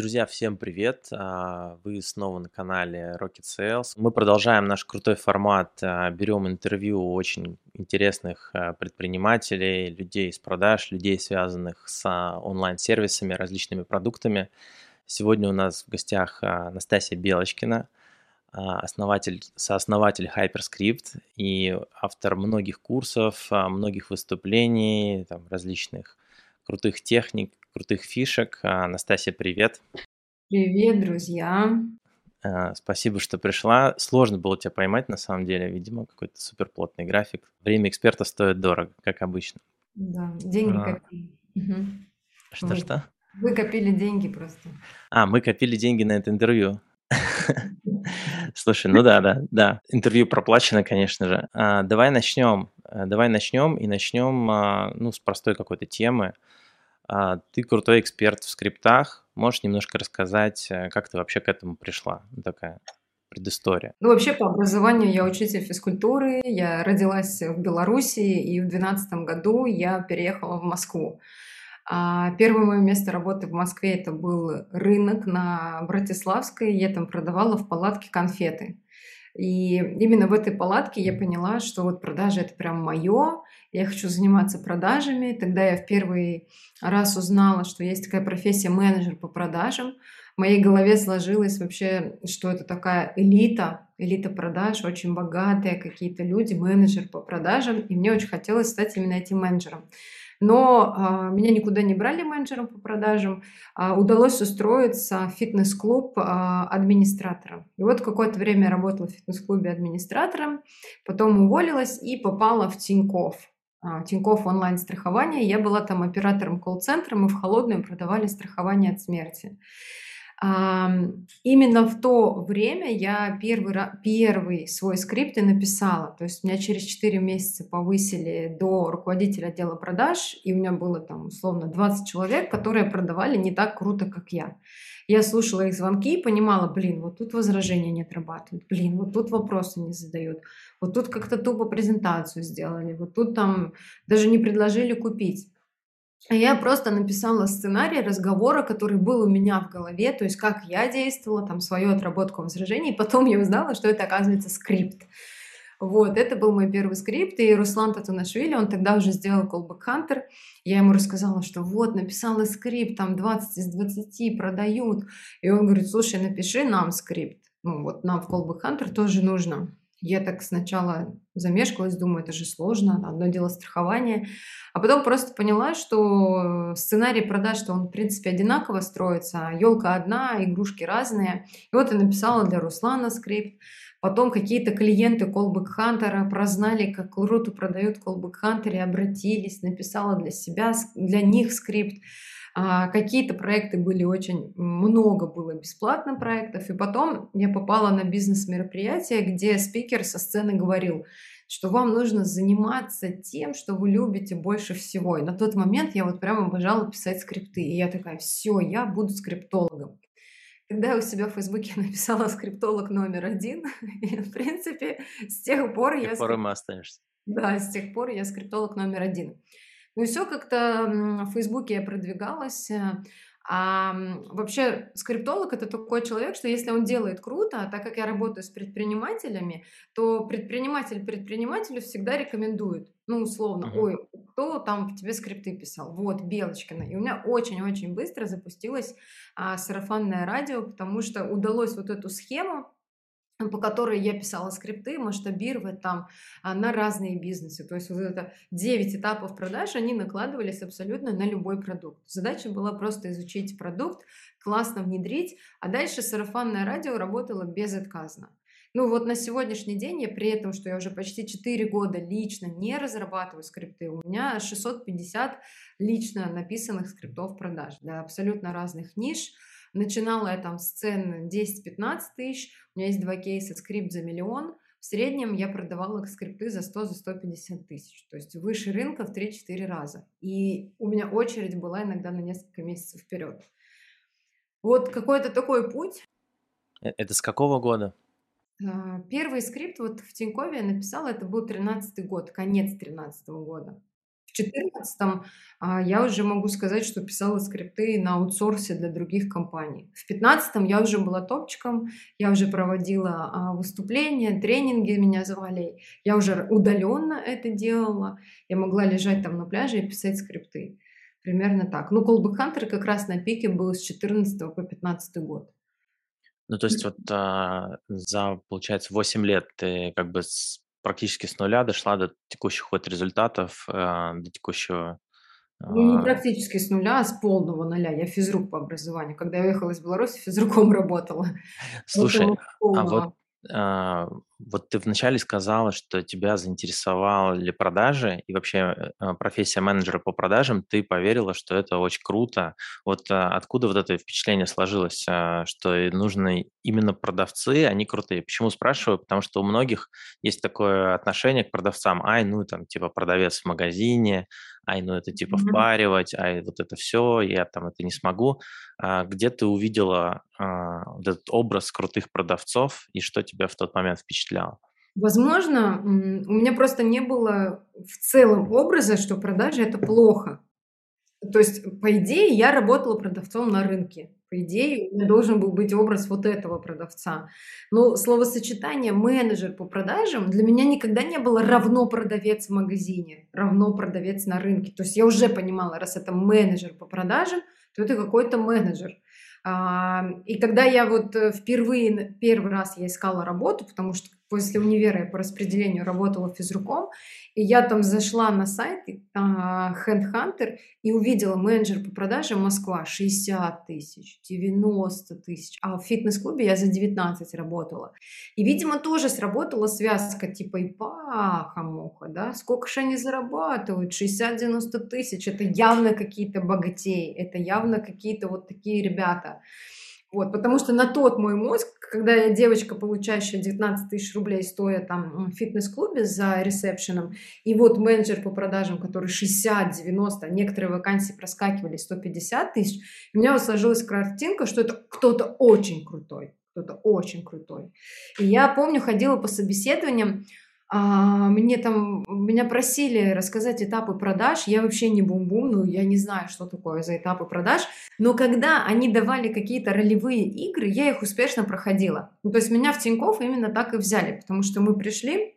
Друзья, всем привет! А, вы снова на канале Rocket Sales. Мы продолжаем наш крутой формат. А, берем интервью очень интересных а, предпринимателей, людей из продаж, людей, связанных с онлайн-сервисами, различными продуктами. Сегодня у нас в гостях Настасья Белочкина, основатель, сооснователь HyperScript и автор многих курсов, многих выступлений, там, различных крутых техник, крутых фишек. Анастасия, привет. Привет, друзья. А, спасибо, что пришла. Сложно было тебя поймать, на самом деле. Видимо, какой-то суперплотный график. Время эксперта стоит дорого, как обычно. Да, деньги а... копили. Что-что? Вы копили деньги просто. А, мы копили деньги на это интервью. Слушай, ну да, да, да. Интервью проплачено, конечно же. А, давай начнем. А, давай начнем и начнем а, ну, с простой какой-то темы. А, ты крутой эксперт в скриптах. Можешь немножко рассказать, э, как ты вообще к этому пришла? Такая предыстория. Ну, вообще, по образованию я учитель физкультуры. Я родилась в Беларуси, и в 2012 году я переехала в Москву. А первое мое место работы в Москве это был рынок на Братиславской. Я там продавала в палатке конфеты. И именно в этой палатке я поняла, что вот продажи это прям мое, я хочу заниматься продажами. Тогда я в первый раз узнала, что есть такая профессия менеджер по продажам. В моей голове сложилось вообще, что это такая элита, элита продаж, очень богатые какие-то люди, менеджер по продажам, и мне очень хотелось стать именно этим менеджером. Но а, меня никуда не брали менеджером по продажам. А, удалось устроиться в фитнес-клуб а, администратором. И вот какое-то время я работала в фитнес-клубе администратором, потом уволилась и попала в Тинькофф. Тинькофф онлайн-страхование. Я была там оператором колл-центра, мы в холодную продавали страхование от смерти. Именно в то время я первый, первый свой скрипт и написала. То есть меня через 4 месяца повысили до руководителя отдела продаж, и у меня было там условно 20 человек, которые продавали не так круто, как я. Я слушала их звонки и понимала, блин, вот тут возражения не отрабатывают, блин, вот тут вопросы не задают, вот тут как-то тупо презентацию сделали, вот тут там даже не предложили купить. А я просто написала сценарий разговора, который был у меня в голове, то есть как я действовала, там свою отработку возражений, и потом я узнала, что это оказывается скрипт. Вот, это был мой первый скрипт, и Руслан Татунашвили, он тогда уже сделал Callback Hunter. Я ему рассказала, что вот, написала скрипт, там 20 из 20 продают. И он говорит, слушай, напиши нам скрипт. Ну, вот нам в Callback Hunter тоже нужно. Я так сначала замешкалась, думаю, это же сложно, одно дело страхование. А потом просто поняла, что сценарий продаж, что он, в принципе, одинаково строится. Елка одна, игрушки разные. И вот я написала для Руслана скрипт. Потом какие-то клиенты Callback Hunter прознали, как круто продают Callback Hunter обратились, написала для себя, для них скрипт. А, какие-то проекты были очень, много было бесплатно проектов, и потом я попала на бизнес-мероприятие, где спикер со сцены говорил, что вам нужно заниматься тем, что вы любите больше всего. И на тот момент я вот прямо обожала писать скрипты. И я такая, все, я буду скриптологом. Когда я у себя в Фейсбуке написала скриптолог номер один, и, в принципе, с тех пор я... С тех пор мы останешься. Да, с тех пор я скриптолог номер один. Ну и все как-то в Фейсбуке я продвигалась. Э, а вообще скриптолог это такой человек, что если он делает круто, а так как я работаю с предпринимателями, то предприниматель предпринимателю всегда рекомендует. Ну, условно, uh-huh. ой, кто там тебе скрипты писал? Вот, Белочкина. И у меня очень-очень быстро запустилось а, сарафанное радио, потому что удалось вот эту схему по которой я писала скрипты, масштабировать там а, на разные бизнесы. То есть вот это 9 этапов продаж, они накладывались абсолютно на любой продукт. Задача была просто изучить продукт, классно внедрить, а дальше сарафанное радио работало безотказно. Ну вот на сегодняшний день я при этом, что я уже почти 4 года лично не разрабатываю скрипты, у меня 650 лично написанных скриптов продаж для абсолютно разных ниш, Начинала я там с цен 10-15 тысяч, у меня есть два кейса скрипт за миллион, в среднем я продавала скрипты за 100-150 за тысяч, то есть выше рынка в 3-4 раза. И у меня очередь была иногда на несколько месяцев вперед. Вот какой-то такой путь. Э, это с какого года? А, первый скрипт вот в Тинькове я написала, это был 13 год, конец 13 года. В четырнадцатом а, я уже могу сказать, что писала скрипты на аутсорсе для других компаний. В пятнадцатом я уже была топчиком, я уже проводила а, выступления, тренинги меня звали, я уже удаленно это делала, я могла лежать там на пляже и писать скрипты. Примерно так. Ну, Callback Hunter как раз на пике был с 14 по 15 год. Ну, то есть вот а, за, получается, 8 лет ты как бы с, практически с нуля дошла до текущих вот результатов, а, до текущего... Ну, не практически с нуля, а с полного нуля. Я физрук по образованию. Когда я уехала из Беларуси, физруком работала. Слушай, а вот а, вот ты вначале сказала, что тебя заинтересовали продажи и вообще э, профессия менеджера по продажам. Ты поверила, что это очень круто. Вот а, откуда вот это впечатление сложилось, что нужны именно продавцы, они крутые? Почему спрашиваю? Потому что у многих есть такое отношение к продавцам. Ай, ну там типа продавец в магазине, ай, ну это типа Мгм. впаривать, ай, вот это все, я там это не смогу. А где ты увидела а, вот этот образ крутых продавцов и что тебя в тот момент впечатляло? Возможно, у меня просто не было в целом образа, что продажи это плохо. То есть, по идее, я работала продавцом на рынке. По идее, у меня должен был быть образ вот этого продавца. Но словосочетание менеджер по продажам для меня никогда не было равно продавец в магазине, равно продавец на рынке. То есть я уже понимала, раз это менеджер по продажам, то это какой-то менеджер. А, и когда я вот э, впервые, первый раз я искала работу, потому что после универа я по распределению работала физруком, и я там зашла на сайт а, Handhunter и увидела менеджер по продажам Москва 60 тысяч, 90 тысяч, а в фитнес-клубе я за 19 работала. И, видимо, тоже сработала связка типа и паха-муха, да, сколько же они зарабатывают, 60-90 тысяч, это явно какие-то богатеи, это явно какие-то вот такие ребята. Вот, потому что на тот мой мозг, когда я девочка, получающая 19 тысяч рублей, стоя там в фитнес-клубе за ресепшеном, и вот менеджер по продажам, который 60-90, а некоторые вакансии проскакивали 150 тысяч, у меня вот сложилась картинка, что это кто-то очень крутой, кто-то очень крутой. И я помню, ходила по собеседованиям, а, мне там, меня просили рассказать этапы продаж. Я вообще не бум-бум, ну, я не знаю, что такое за этапы продаж. Но когда они давали какие-то ролевые игры, я их успешно проходила. Ну, то есть меня в Тинькофф именно так и взяли, потому что мы пришли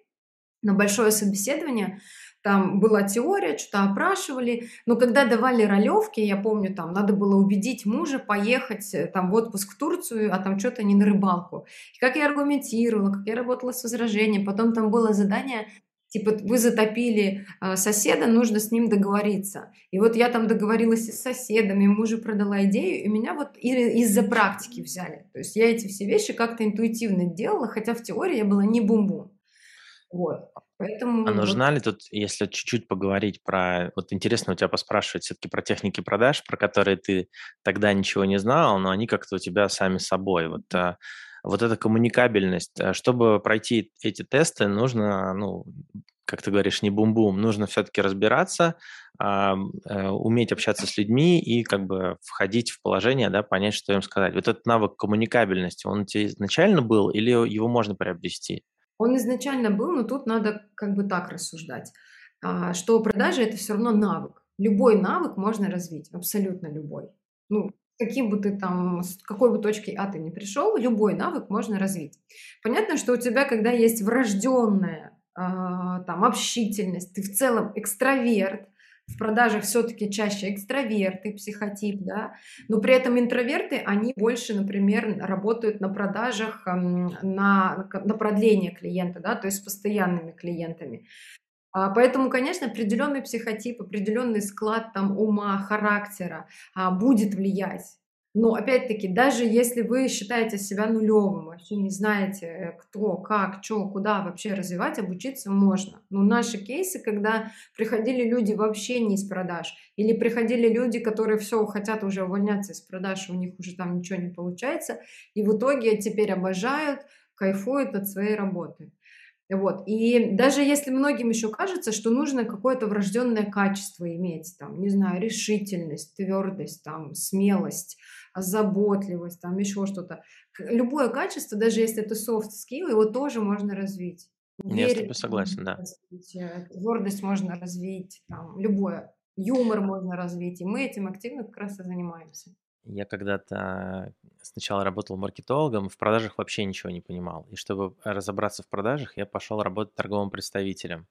на большое собеседование, там была теория, что-то опрашивали, но когда давали ролевки, я помню, там надо было убедить мужа поехать э, там в отпуск в Турцию, а там что-то не на рыбалку. И как я аргументировала, как я работала с возражением, потом там было задание Типа, вы затопили э, соседа, нужно с ним договориться. И вот я там договорилась с соседами, мужу продала идею, и меня вот из-за практики взяли. То есть я эти все вещи как-то интуитивно делала, хотя в теории я была не бум-бум. Вот. Поэтому А нужна ли тут, если чуть-чуть поговорить про... Вот интересно у тебя поспрашивать все-таки про техники продаж, про которые ты тогда ничего не знал, но они как-то у тебя сами собой. Вот, а, вот эта коммуникабельность. а Чтобы пройти эти тесты, нужно, ну, как ты говоришь, не бум-бум, нужно все-таки разбираться, а, э, уметь общаться с людьми и как бы входить в положение, да, понять, что им сказать. Вот этот навык коммуникабельности, он у тебя изначально был или его можно приобрести? Он изначально был, но тут надо как бы так рассуждать, а, что продажи это все равно навык. Любой навык можно развить, абсолютно любой. Ну, каким бы ты там, с какой бы точки А ты не пришел, любой навык можно развить. Понятно, что у тебя, когда есть врожденная а, там общительность, ты в целом экстраверт, в продажах все-таки чаще экстраверты, психотип, да, но при этом интроверты, они больше, например, работают на продажах, на, на продление клиента, да, то есть с постоянными клиентами. А, поэтому, конечно, определенный психотип, определенный склад там ума, характера а, будет влиять. Но опять-таки, даже если вы считаете себя нулевым, вообще не знаете, э, кто, как, что, куда вообще развивать, обучиться можно. Но наши кейсы, когда приходили люди вообще не из продаж, или приходили люди, которые все хотят уже увольняться из продаж, у них уже там ничего не получается, и в итоге теперь обожают, кайфуют от своей работы. Вот. И даже если многим еще кажется, что нужно какое-то врожденное качество иметь, там, не знаю, решительность, твердость, там, смелость, заботливость, там, еще что-то. Любое качество, даже если это soft skill, его тоже можно развить. Я с тобой согласен, да. развить, э, можно развить, там любое, юмор можно развить, и мы этим активно как раз и занимаемся. Я когда-то сначала работал маркетологом, в продажах вообще ничего не понимал. И чтобы разобраться в продажах, я пошел работать торговым представителем.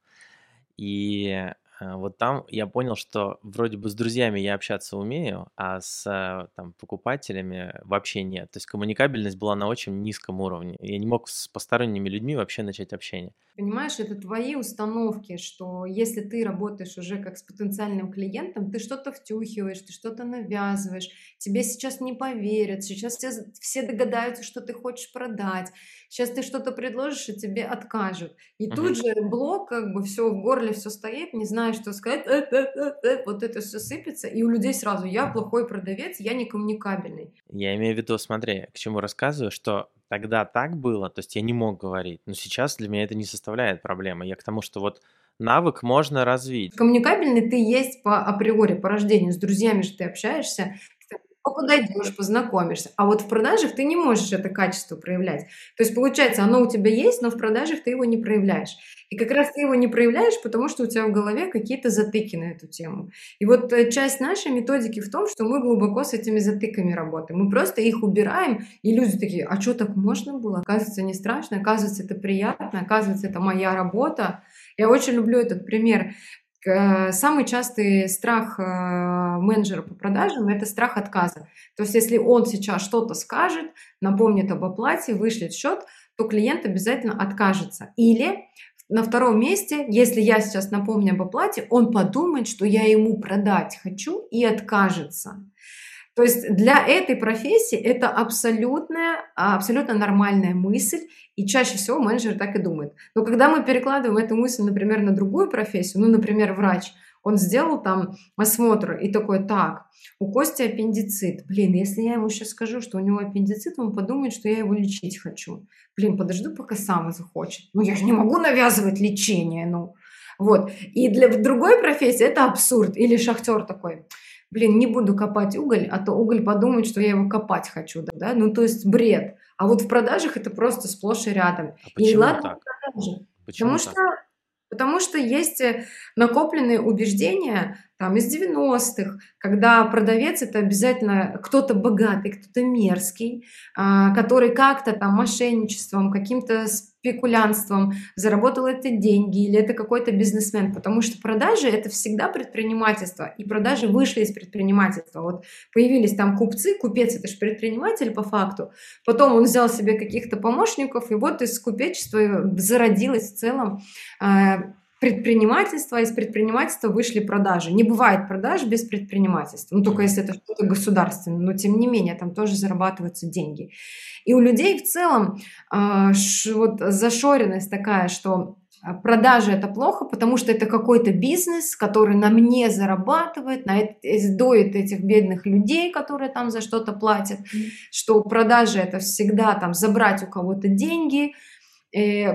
И вот там я понял, что вроде бы с друзьями я общаться умею, а с э, там, покупателями вообще нет. То есть коммуникабельность была на очень низком уровне. Я не мог с посторонними людьми вообще начать общение. Понимаешь, это твои установки, что если ты работаешь уже как с потенциальным клиентом, ты что-то втюхиваешь, ты что-то навязываешь, тебе сейчас не поверят, сейчас все догадаются, что ты хочешь продать, сейчас ты что-то предложишь, и тебе откажут. И Мгм. тут же блок, как бы все в горле, все стоит, не знаешь, что сказать, э, э, э, вот это все сыпется, и у людей сразу, я плохой продавец, я не коммуникабельный. Я имею в виду, смотри, к чему рассказываю, что тогда так было, то есть я не мог говорить, но сейчас для меня это не составляет проблемы. Я к тому, что вот навык можно развить. Коммуникабельный ты есть по априори, по рождению, с друзьями же ты общаешься, подойдешь, познакомишься. А вот в продажах ты не можешь это качество проявлять. То есть получается, оно у тебя есть, но в продажах ты его не проявляешь. И как раз ты его не проявляешь, потому что у тебя в голове какие-то затыки на эту тему. И вот э, часть нашей методики в том, что мы глубоко с этими затыками работаем. Мы просто их убираем, и люди такие, а что так можно было? Оказывается, не страшно, оказывается, это приятно, оказывается, это моя работа. Я очень люблю этот пример. К- Самый частый страх э, менеджера по продажам– это страх отказа. То есть если он сейчас что-то скажет, напомнит об оплате, вышлет счет, то клиент обязательно откажется. Или на втором месте, если я сейчас напомню об оплате, он подумает, что я ему продать хочу и откажется. То есть для этой профессии это абсолютная, а, абсолютно нормальная мысль, и чаще всего менеджер так и думает. Но когда мы перекладываем эту мысль, например, на другую профессию, ну, например, врач, он сделал там осмотр и такой, так, у Кости аппендицит. Блин, если я ему сейчас скажу, что у него аппендицит, он подумает, что я его лечить хочу. Блин, подожду, пока сам захочет. Ну, я же не могу навязывать лечение, ну. Вот. И для другой профессии это абсурд. Или шахтер такой, блин, не буду копать уголь, а то уголь подумает, что я его копать хочу, да, да? Ну, то есть бред. А вот в продажах это просто сплошь и рядом. А И ладно так? в продаже, Почему потому так? что, потому что есть э, накопленные убеждения там из 90-х, когда продавец это обязательно кто-то богатый, кто-то мерзкий, а, который как-то там мошенничеством, каким-то спекулянством заработал это деньги или это какой-то бизнесмен, потому что продажи это всегда предпринимательство, и продажи вышли из предпринимательства. Вот появились там купцы, купец это же предприниматель по факту, потом он взял себе каких-то помощников, и вот из купечества зародилось в целом а, предпринимательство, из предпринимательства вышли продажи. Не бывает продаж без предпринимательства, ну только если это что-то государственное, но тем не менее там тоже зарабатываются деньги. И у людей в целом ш- вот зашоренность такая, что а, продажи это плохо, потому что это какой-то бизнес, который на мне зарабатывает, на эт- э, доит этих бедных людей, которые там за что-то платят, что продажи это всегда там забрать у кого-то деньги, э,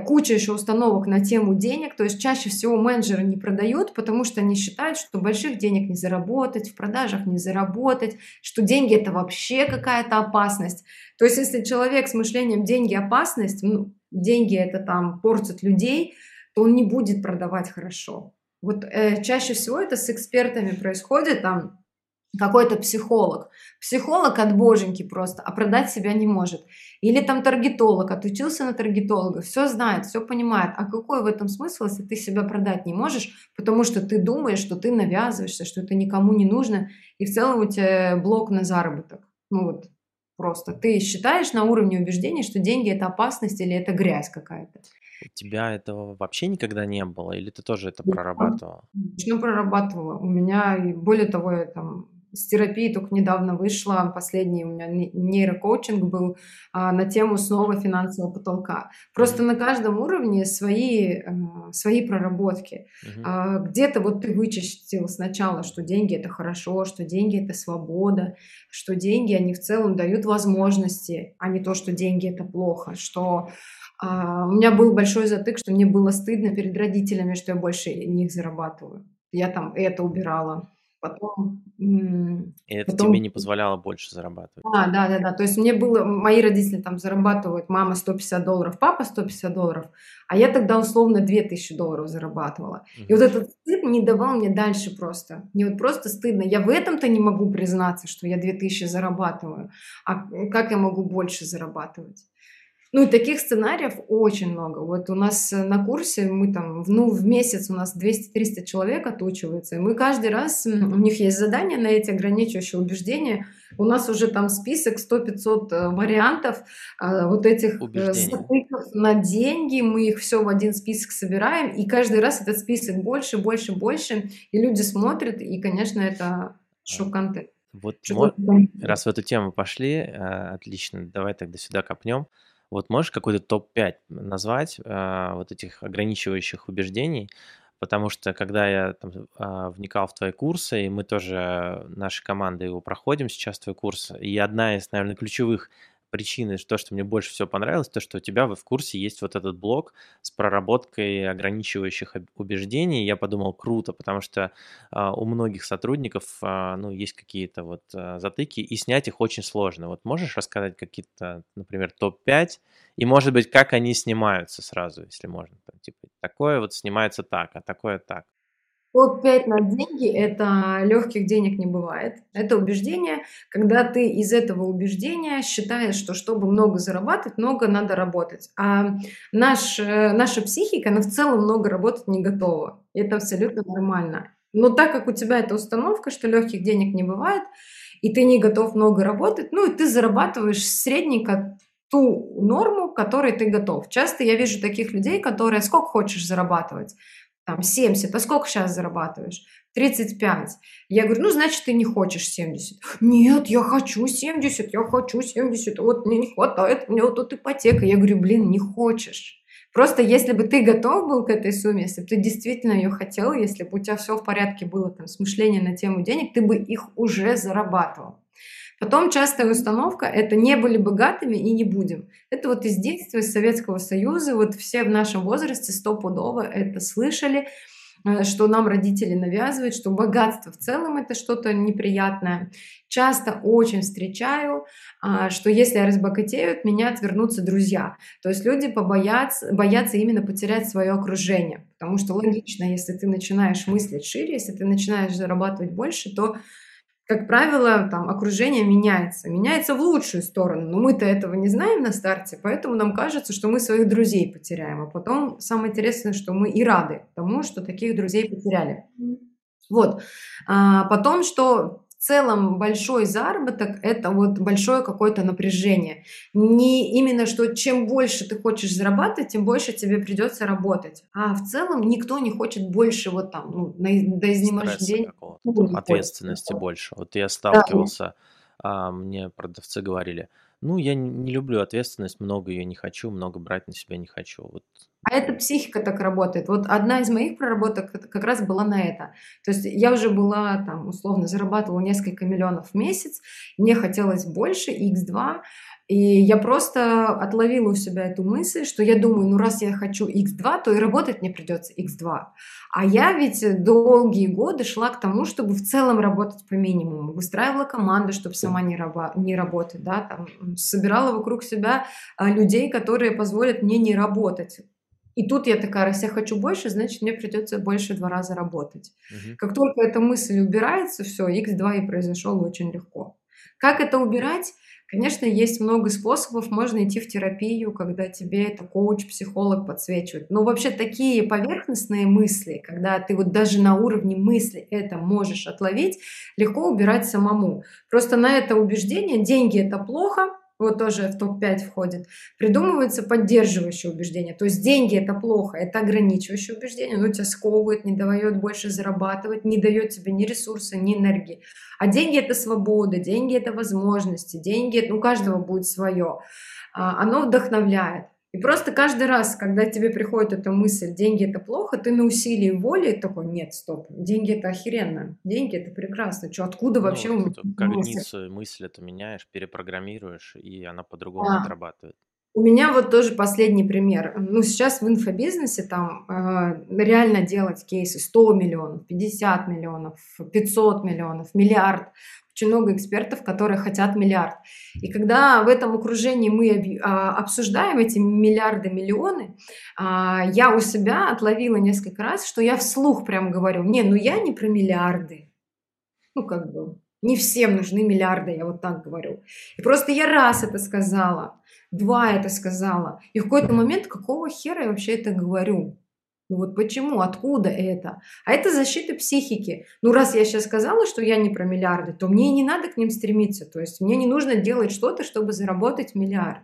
куча еще установок на тему денег, то есть чаще всего менеджеры не продают, потому что они считают, что больших денег не заработать, в продажах не заработать, что деньги это вообще какая-то опасность. То есть если человек с мышлением деньги опасность, ну, деньги это там портят людей, то он не будет продавать хорошо. Вот э, чаще всего это с экспертами происходит, там какой-то психолог. Психолог от боженьки просто, а продать себя не может. Или там таргетолог, отучился на таргетолога, все знает, все понимает. А какой в этом смысл, если ты себя продать не можешь, потому что ты думаешь, что ты навязываешься, что это никому не нужно, и в целом у тебя блок на заработок. Ну вот, просто. Ты считаешь на уровне убеждений, что деньги это опасность или это грязь какая-то. У тебя этого вообще никогда не было? Или ты тоже это прорабатывала? Ну, прорабатывала. У меня, более того, я там с терапии только недавно вышла, последний у меня не- нейрокоучинг был а, на тему снова финансового потолка. Просто Мгм. на каждом уровне свои, э, свои проработки. Мгм. А, Где-то вот ты вычистил сначала, что деньги это хорошо, что деньги это свобода, что деньги они в целом дают возможности, а не то, что деньги это плохо, что а, у меня был большой затык, что мне было стыдно перед родителями, что я больше них зарабатываю. Я там это убирала потом, И это потом тебе не позволяло больше зарабатывать? Да, да-да-да. То есть мне было мои родители там зарабатывают, мама 150 долларов, папа 150 долларов, а я тогда условно 2000 долларов зарабатывала. И вот этот стыд не давал мне дальше просто. Мне вот просто стыдно. Я в этом-то не могу признаться, что я 2000 зарабатываю. А как я могу больше зарабатывать? Ну, и таких сценариев очень много. Вот у нас э, на курсе мы там, ну, в месяц у нас 200-300 человек отучиваются, и мы каждый раз, у них есть задания на эти ограничивающие убеждения, у нас уже там список 100-500 э, вариантов а, вот этих э, затыков на деньги, мы их все в один список собираем, и каждый раз этот список больше, больше, больше, и люди смотрят, и, конечно, это шок-контент. Вот раз в эту тему пошли, отлично, давай тогда сюда копнем. Вот можешь какой-то топ-5 назвать а, вот этих ограничивающих убеждений? Потому что когда я там, а, вникал в твои курсы, и мы тоже нашей командой его проходим сейчас, твой курс, и одна из, наверное, ключевых причины, то, что мне больше всего понравилось, то, что у тебя в курсе есть вот этот блок с проработкой ограничивающих убеждений. Я подумал, круто, потому что а, у многих сотрудников, а, ну, есть какие-то вот а, затыки, и снять их очень сложно. Вот можешь рассказать какие-то, например, топ-5, и, может быть, как они снимаются сразу, если можно. Там, типа, такое вот снимается так, а такое так. Топ-5 на деньги– это легких денег не бывает. Это убеждение, когда ты из этого убеждения считаешь, что чтобы много зарабатывать, много надо работать. А наш, э, наша психика, она в целом много работать не готова. Это абсолютно нормально. Но так как у тебя эта установка, что легких денег не бывает, и ты не готов много работать, ну и ты зарабатываешь средненько ту норму, которой ты готов. Часто я вижу таких людей, которые сколько хочешь зарабатывать там 70, а сколько сейчас зарабатываешь? 35. Я говорю, ну, значит, ты не хочешь 70. Нет, я хочу 70, я хочу 70, вот мне не хватает, у меня вот тут ипотека. Я говорю, блин, не хочешь. Просто если бы ты готов был к этой сумме, если бы ты действительно ее хотел, если бы у тебя все в порядке было, там, с мышлением на тему денег, ты бы их уже зарабатывал. Потом частая установка – это не были богатыми и не будем. Это вот из детства, из Советского Союза, вот все в нашем возрасте стопудово это слышали, э, что нам родители навязывают, что богатство в целом это что-то неприятное. Часто очень встречаю, а, что если разбогатеют, меня отвернутся друзья. То есть люди побоятся, боятся именно потерять свое окружение. Потому что логично, если ты начинаешь мыслить шире, если ты начинаешь зарабатывать больше, то как правило, там окружение меняется, меняется в лучшую сторону, но мы-то этого не знаем на старте, поэтому нам кажется, что мы своих друзей потеряем, а потом самое интересное, что мы и рады тому, что таких друзей потеряли. Вот. А потом, что целом большой заработок – это вот большое какое-то напряжение. Не именно, что чем больше ты хочешь зарабатывать, тем больше тебе придется работать. А в целом никто не хочет больше вот там, ну, до изнемождения. Ответственности больше. Вот я сталкивался, да. а, мне продавцы говорили, ну, я не люблю ответственность, много ее не хочу, много брать на себя не хочу. Вот а эта психика так работает. Вот одна из моих проработок как раз была на это. То есть я уже была там, условно, зарабатывала несколько миллионов в месяц, мне хотелось больше, x2, и я просто отловила у себя эту мысль, что я думаю, ну раз я хочу x2, то и работать мне придется x2. А я ведь долгие годы шла к тому, чтобы в целом работать по минимуму. Выстраивала команду, чтобы сама не, раба- не работать. Да? Там, собирала вокруг себя а, людей, которые позволят мне не работать и тут я такая, раз я хочу больше, значит, мне придется больше два раза работать. Угу. Как только эта мысль убирается, все, x2 и произошел очень легко. Как это убирать? Конечно, есть много способов. Можно идти в терапию, когда тебе это коуч, психолог подсвечивает. Но вообще такие поверхностные мысли, когда ты вот даже на уровне мысли это можешь отловить, легко убирать самому. Просто на это убеждение деньги это плохо, вот тоже в топ-5 входит, придумываются поддерживающие убеждения. То есть деньги это плохо, это ограничивающее убеждение, оно тебя сковывает, не дает больше зарабатывать, не дает тебе ни ресурса, ни энергии. А деньги это свобода, деньги это возможности, деньги, ну, у каждого будет свое. А, оно вдохновляет. И просто каждый раз, когда тебе приходит эта мысль, деньги это плохо, ты на усилии воли такой, нет, стоп, деньги это охеренно, деньги это прекрасно, что, откуда ну, вообще... Ну, когницию, мысль это меняешь, перепрограммируешь, и она по-другому а. отрабатывает. У меня вот тоже последний пример. Ну, сейчас в инфобизнесе там э, реально делать кейсы 100 миллионов, 50 миллионов, 500 миллионов, миллиард. Очень много экспертов, которые хотят миллиард. И когда в этом окружении мы э, обсуждаем эти миллиарды, миллионы, э, я у себя отловила несколько раз, что я вслух прям говорю, не, ну я не про миллиарды. Ну, как бы, не всем нужны миллиарды, я вот так говорю. И просто я раз это сказала, два это сказала. И в какой-то момент, какого хера я вообще это говорю? Ну вот почему, откуда это? А это защита психики. Ну раз я сейчас сказала, что я не про миллиарды, то мне не надо к ним стремиться. То есть мне не нужно делать что-то, чтобы заработать миллиард.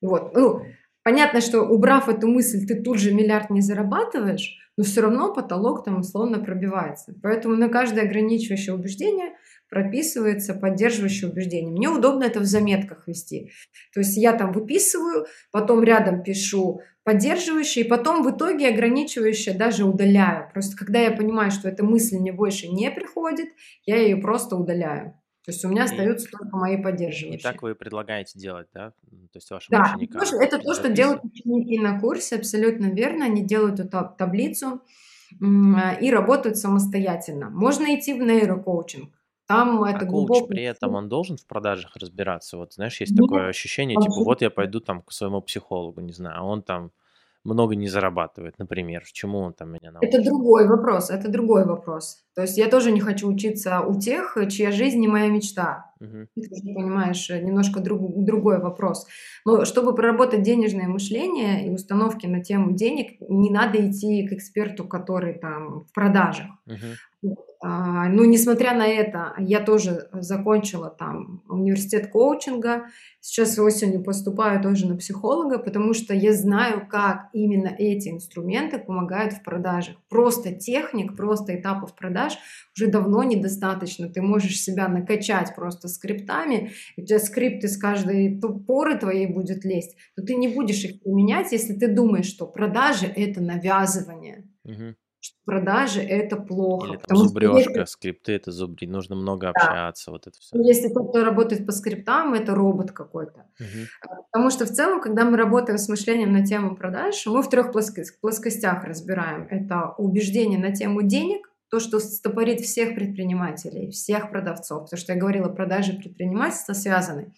Вот. Ну, понятно, что убрав эту мысль, ты тут же миллиард не зарабатываешь, но все равно потолок там условно пробивается. Поэтому на каждое ограничивающее убеждение прописывается поддерживающее убеждение. Мне удобно это в заметках вести. То есть я там выписываю, потом рядом пишу поддерживающее, и потом в итоге ограничивающее даже удаляю. Просто когда я понимаю, что эта мысль мне больше не приходит, я ее просто удаляю. То есть у меня остаются и, только мои поддерживающие. И так вы предлагаете делать, да? То есть вашим да, ученикам? Да, это то, что делают ученики на курсе, абсолютно верно. Они делают эту таблицу и работают самостоятельно. Можно идти в нейрокоучинг. Там а это коуч глубокий... при этом, он должен в продажах разбираться? Вот, знаешь, есть Нет, такое ощущение, типа, вот я пойду там к своему психологу, не знаю, а он там много не зарабатывает, например. Чему он там меня научит? Это другой вопрос, это другой вопрос. То есть я тоже не хочу учиться у тех, чья жизнь не моя мечта. Угу. Ты понимаешь, немножко друг, другой вопрос. Но чтобы проработать денежное мышление и установки на тему денег, не надо идти к эксперту, который там в продажах. Угу. А, ну, несмотря на это, я тоже закончила там университет коучинга. Сейчас осенью поступаю тоже на психолога, потому что я знаю, как именно эти инструменты помогают в продажах. Просто техник, просто этапов продаж уже давно недостаточно. Ты можешь себя накачать просто скриптами, у тебя скрипты с каждой поры твоей будет лезть, но ты не будешь их применять, если ты думаешь, что продажи — это навязывание. Угу что продажи это плохо. Или там зубрежка, если... скрипты это зубри, нужно много да. общаться, вот это все. Если кто-то работает по скриптам, это робот какой-то. Угу. Потому что в целом, когда мы работаем с мышлением на тему продаж, мы в трех плоскостях разбираем. Это убеждение на тему денег, то, что стопорит всех предпринимателей, всех продавцов, потому что я говорила, продажи предпринимательства связаны,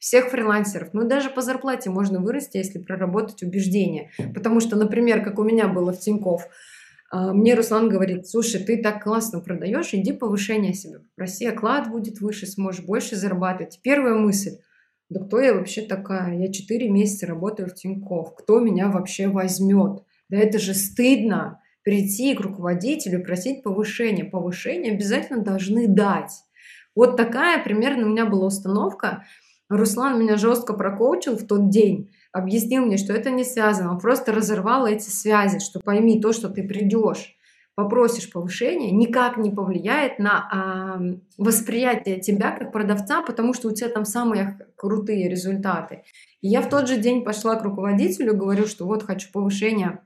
всех фрилансеров. Ну, даже по зарплате можно вырасти, если проработать убеждение. Потому что, например, как у меня было в Тинькофф, а, мне Руслан говорит, слушай, ты так классно продаешь, иди повышение себе попроси, оклад будет выше, сможешь больше зарабатывать. Первая мысль, да кто я вообще такая? Я 4 месяца работаю в Тинькофф, кто меня вообще возьмет? Да это же стыдно прийти к руководителю просить повышение. Повышение обязательно должны дать. Вот такая примерно у меня была установка. Руслан меня жестко прокоучил в тот день объяснил мне, что это не связано. Он просто разорвал эти связи, что пойми, то, что ты придешь, попросишь повышения, никак не повлияет на а, восприятие тебя как продавца, потому что у тебя там самые крутые результаты. И я в тот же день пошла к руководителю, говорю, что вот хочу повышение,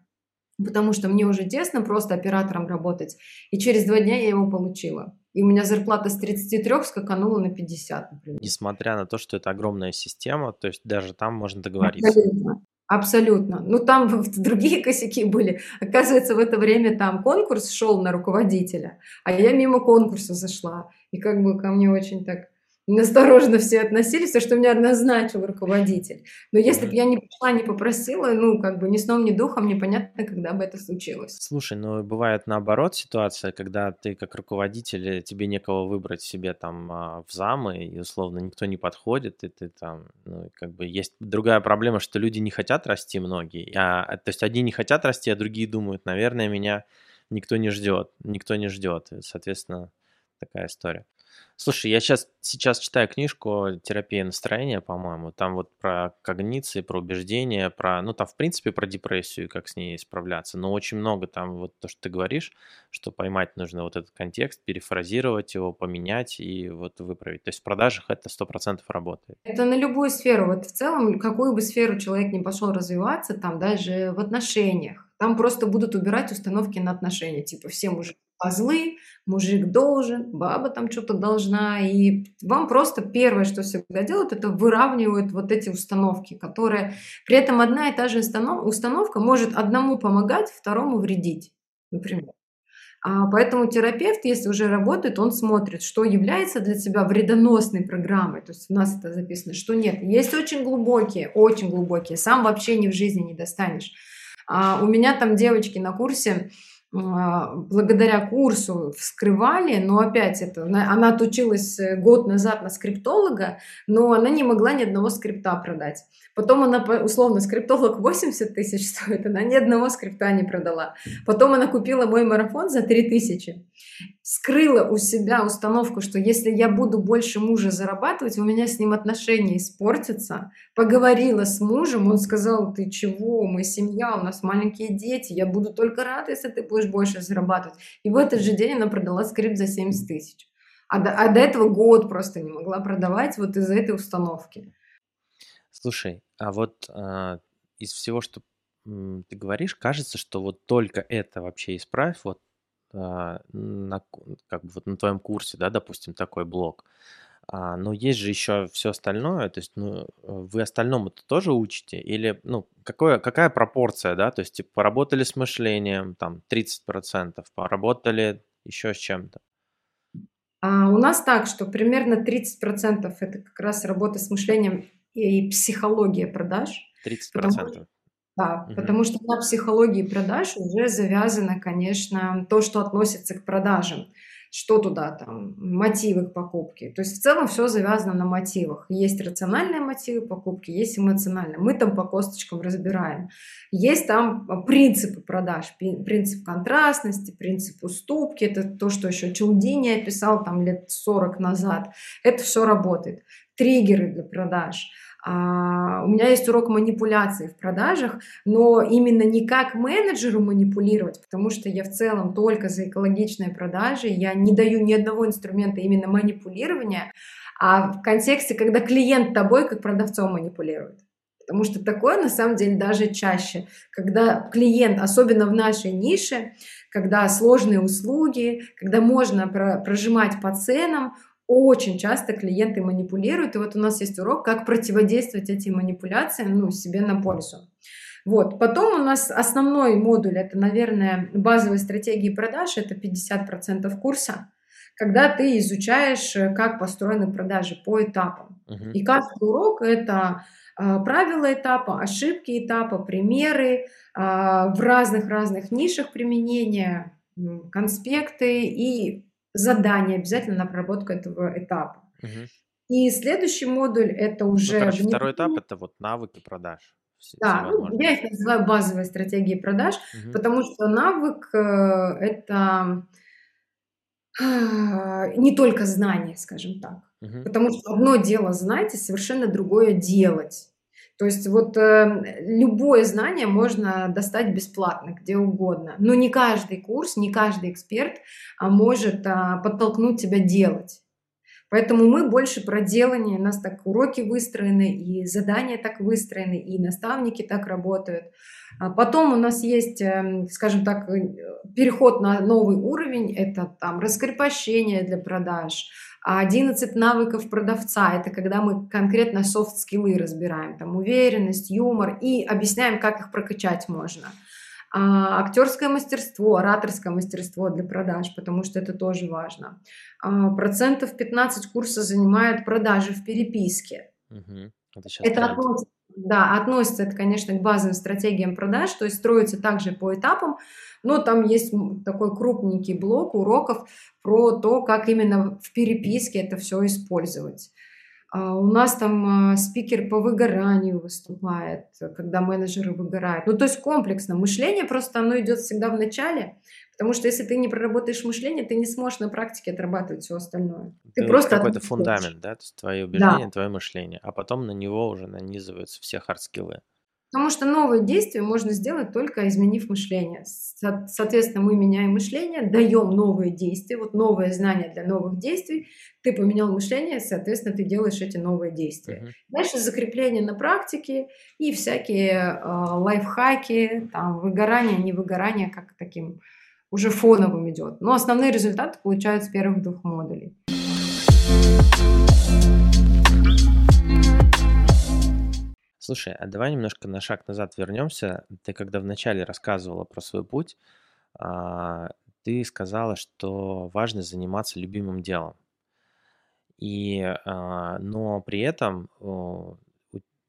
потому что мне уже тесно просто оператором работать. И через два дня я его получила. И у меня зарплата с 33 скаканула на 50, например. Несмотря на то, что это огромная система, то есть даже там можно договориться. Абсолютно. Абсолютно. Ну, там другие косяки были. Оказывается, в это время там конкурс шел на руководителя, а я мимо конкурса зашла. И как бы ко мне очень так настороженно все относились, то, что меня назначил руководитель. Но если бы я не пришла, не попросила, ну, как бы ни сном, ни духом, непонятно, когда бы это случилось. Слушай, ну, бывает наоборот ситуация, когда ты как руководитель, тебе некого выбрать себе там а, в замы, и условно никто не подходит, и ты там, ну, как бы есть другая проблема, что люди не хотят расти многие, а, то есть одни не хотят расти, а другие думают, наверное, меня никто не ждет, никто не ждет, и, соответственно, такая история. Слушай, я сейчас, сейчас читаю книжку «Терапия настроения», по-моему. Там вот про когниции, про убеждения, про, ну, там, в принципе, про депрессию, как с ней справляться. Но очень много там вот то, что ты говоришь, что поймать нужно вот этот контекст, перефразировать его, поменять и вот выправить. То есть в продажах это сто процентов работает. Это на любую сферу. Вот в целом, какую бы сферу человек не пошел развиваться, там даже в отношениях, там просто будут убирать установки на отношения. Типа все мужики козлы, мужик должен, баба там что-то должна. И вам просто первое, что всегда делают, это выравнивают вот эти установки, которые... При этом одна и та же установка может одному помогать, второму вредить, например. А поэтому терапевт, если уже работает, он смотрит, что является для тебя вредоносной программой. То есть у нас это записано, что нет. Есть очень глубокие, очень глубокие. Сам вообще ни в жизни не достанешь. А у меня там девочки на курсе, благодаря курсу вскрывали, но опять это, она отучилась э, год назад на скриптолога, но она не могла ни одного скрипта продать. Потом она, условно, скриптолог 80 тысяч стоит, она ни одного скрипта не продала. Потом она купила мой марафон за 3 тысячи. Скрыла у себя установку, что если я буду больше мужа зарабатывать, у меня с ним отношения испортятся. Поговорила с мужем, он сказал, ты чего, мы семья, у нас маленькие дети, я буду только рада, если ты будешь больше зарабатывать. И в этот же день она продала скрипт за 70 тысяч. А до, а до этого год просто не могла продавать вот из-за этой установки. Слушай, а вот а, из всего, что ты говоришь, кажется, что вот только это вообще исправь, вот на, как бы вот на твоем курсе, да, допустим, такой блок. А, но есть же еще все остальное, то есть, ну, вы остальному-то тоже учите? Или, ну, какое, какая пропорция, да, то есть, типа, поработали с мышлением, там, 30%, поработали еще с чем-то? А у нас так, что примерно 30% это как раз работа с мышлением и психология продаж. 30%. Потому, да, угу. потому что на психологии продаж уже завязано, конечно, то, что относится к продажам. Что туда там, мотивы к покупке. То есть в целом все завязано на мотивах. Есть рациональные мотивы покупки, есть эмоциональные. Мы там по косточкам разбираем. Есть там принципы продаж, принцип контрастности, принцип уступки. Это то, что еще Челдини описал там лет 40 назад. Это все работает триггеры для продаж. А, у меня есть урок манипуляции в продажах, но именно не как менеджеру манипулировать, потому что я в целом только за экологичные продажи, я не даю ни одного инструмента именно манипулирования, а в контексте, когда клиент тобой как продавцом манипулирует. Потому что такое на самом деле даже чаще, когда клиент, особенно в нашей нише, когда сложные услуги, когда можно прожимать по ценам, очень часто клиенты манипулируют, и вот у нас есть урок, как противодействовать этим манипуляциям ну, себе на пользу. Вот. Потом у нас основной модуль, это, наверное, базовые стратегии продаж, это 50% курса, когда ты изучаешь, э, как построены продажи по этапам. Uh-huh. И каждый урок это а, правила этапа, ошибки этапа, примеры а, в разных-разных нишах применения, конспекты и задание обязательно на проработку этого этапа. Угу. И следующий модуль это ну, уже... Ну, короче, второй этап это вот навыки продаж. Все, да, все ну, я их называю базовые стратегии продаж, угу. потому что навык э, это э, не только знание, скажем так. Угу. Потому что одно дело знать, и совершенно другое делать. То есть вот э, любое знание можно достать бесплатно, где угодно. Но не каждый курс, не каждый эксперт а, может а, подтолкнуть тебя делать. Поэтому мы больше про делание, у нас так уроки выстроены, и задания так выстроены, и наставники так работают. А потом у нас есть, эм, скажем так, э, переход на новый уровень, это там раскрепощение для продаж, а 11 навыков продавца – это когда мы конкретно софт-скиллы разбираем, там уверенность, юмор и объясняем, как их прокачать можно. А, актерское мастерство, ораторское мастерство для продаж, потому что это тоже важно. А, процентов 15 курса занимает продажи в переписке. Угу. Это, это относится, да, относится это, конечно, к базовым стратегиям продаж, то есть строится также по этапам, но там есть такой крупненький блок уроков про то, как именно в переписке это все использовать. А у нас там а, спикер по выгоранию выступает, когда менеджеры выгорают. Ну, то есть комплексно. Мышление просто оно идет всегда в начале, потому что если ты не проработаешь мышление, ты не сможешь на практике отрабатывать все остальное. Ты, ты просто какой-то фундамент, да, то есть твои убеждения, да. твое мышление, а потом на него уже нанизываются все хардскиллы. Потому что новые действия можно сделать только изменив мышление. Соответственно, мы меняем мышление, даем новые действия, вот новые знания для новых действий. Ты поменял мышление, соответственно, ты делаешь эти новые действия. Uh-huh. Дальше закрепление на практике и всякие э, лайфхаки, там, выгорание, не выгорание, как таким уже фоновым идет. Но основные результаты получают с первых двух модулей. Слушай, а давай немножко на шаг назад вернемся. Ты когда вначале рассказывала про свой путь, а, ты сказала, что важно заниматься любимым делом. И, а, но при этом у,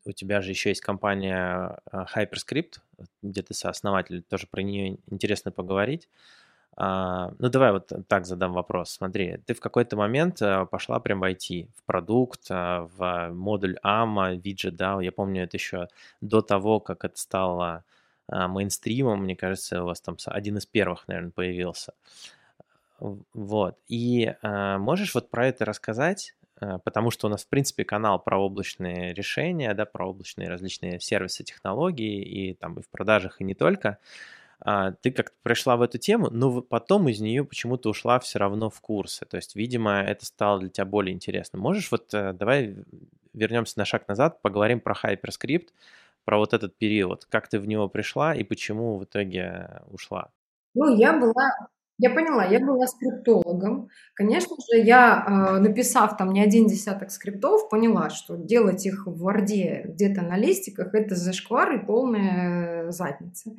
у тебя же еще есть компания а, Hyperscript, где ты сооснователь, тоже про нее интересно поговорить. А, ну, давай вот так задам вопрос. Смотри, ты в какой-то момент э, пошла прям в IT, в продукт, э, в модуль AMA, виджет, да, я помню это еще до того, как это стало а, мейнстримом, мне кажется, у вас там один из первых, наверное, появился. Вот. И а, можешь вот про это рассказать? Потому что у нас, в принципе, канал про облачные решения, да, про облачные различные сервисы, технологии, и там и в продажах, и не только а, ты как-то пришла в эту тему, но потом из нее почему-то ушла все равно в курсы. То есть, видимо, это стало для тебя более интересно. Можешь вот, э, давай вернемся на шаг назад, поговорим про HyperScript, про вот этот период, как ты в него пришла и почему в итоге ушла? Ну, я была я поняла, я была скриптологом. Конечно же, я, а, написав там не один десяток скриптов, поняла, что делать их в Ворде где-то на листиках – это зашквар и полная задница.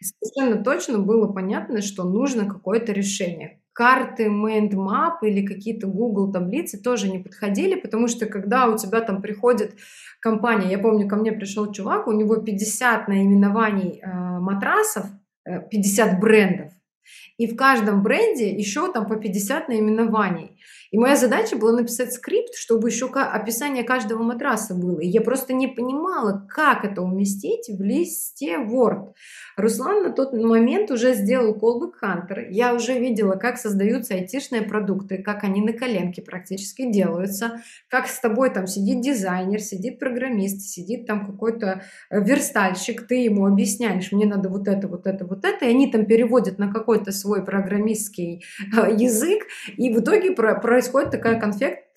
И совершенно точно было понятно, что нужно какое-то решение. Карты, mind map или какие-то Google таблицы тоже не подходили, потому что когда у тебя там приходит компания, я помню, ко мне пришел чувак, у него 50 наименований э, матрасов, 50 э, брендов, и в каждом бренде еще там по 50 наименований. И моя задача была написать скрипт, чтобы еще описание каждого матраса было. И я просто не понимала, как это уместить в листе Word. Руслан на тот момент уже сделал Callback Hunter. Я уже видела, как создаются айтишные продукты, как они на коленке практически делаются, как с тобой там сидит дизайнер, сидит программист, сидит там какой-то э, верстальщик, ты ему объясняешь, мне надо вот это, вот это, вот это, и они там переводят на какой-то свой программистский э, язык, и в итоге про происходит такая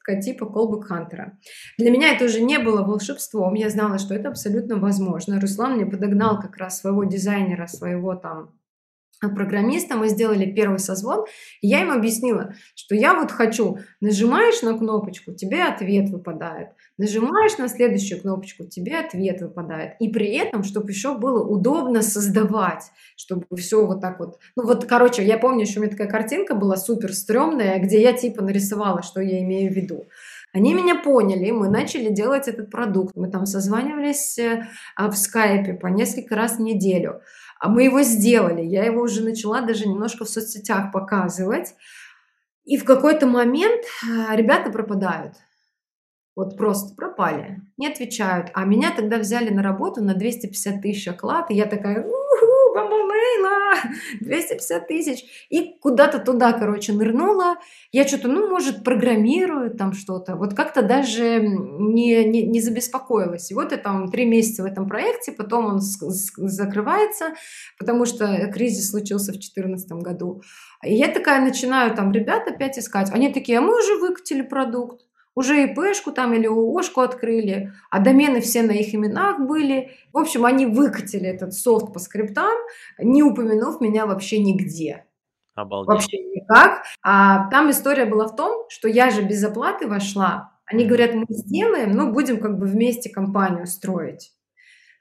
конфетка типа Callback Хантера. Для меня это уже не было волшебством, я знала, что это абсолютно возможно. Руслан мне подогнал как раз своего дизайнера, своего там программиста, мы сделали первый созвон, и я им объяснила, что я вот хочу, нажимаешь на кнопочку, тебе ответ выпадает, нажимаешь на следующую кнопочку, тебе ответ выпадает, и при этом, чтобы еще было удобно создавать, чтобы все вот так вот, ну вот, короче, я помню, еще у меня такая картинка была супер стрёмная, где я типа нарисовала, что я имею в виду. Они меня поняли, мы начали делать этот продукт, мы там созванивались э, в скайпе по несколько раз в неделю, а мы его сделали. Я его уже начала даже немножко в соцсетях показывать. И в какой-то момент а, ребята пропадают. Вот просто пропали, не отвечают. А меня тогда взяли на работу на 250 тысяч оклад, и я такая, Бамбалейла, 250 тысяч. И куда-то туда, короче, нырнула. Я что-то, ну, может, программирую там что-то. Вот как-то даже не, не, не забеспокоилась. И вот я там три месяца в этом проекте, потом он закрывается, потому что кризис случился в 2014 году. И я такая начинаю там ребят опять искать. Они такие, а мы уже выкатили продукт уже ИПшку там или ООшку открыли, а домены все на их именах были. В общем, они выкатили этот софт по скриптам, не упомянув меня вообще нигде. Обалдеть. Вообще никак. А там история была в том, что я же без оплаты вошла. Они говорят, мы сделаем, но будем как бы вместе компанию строить.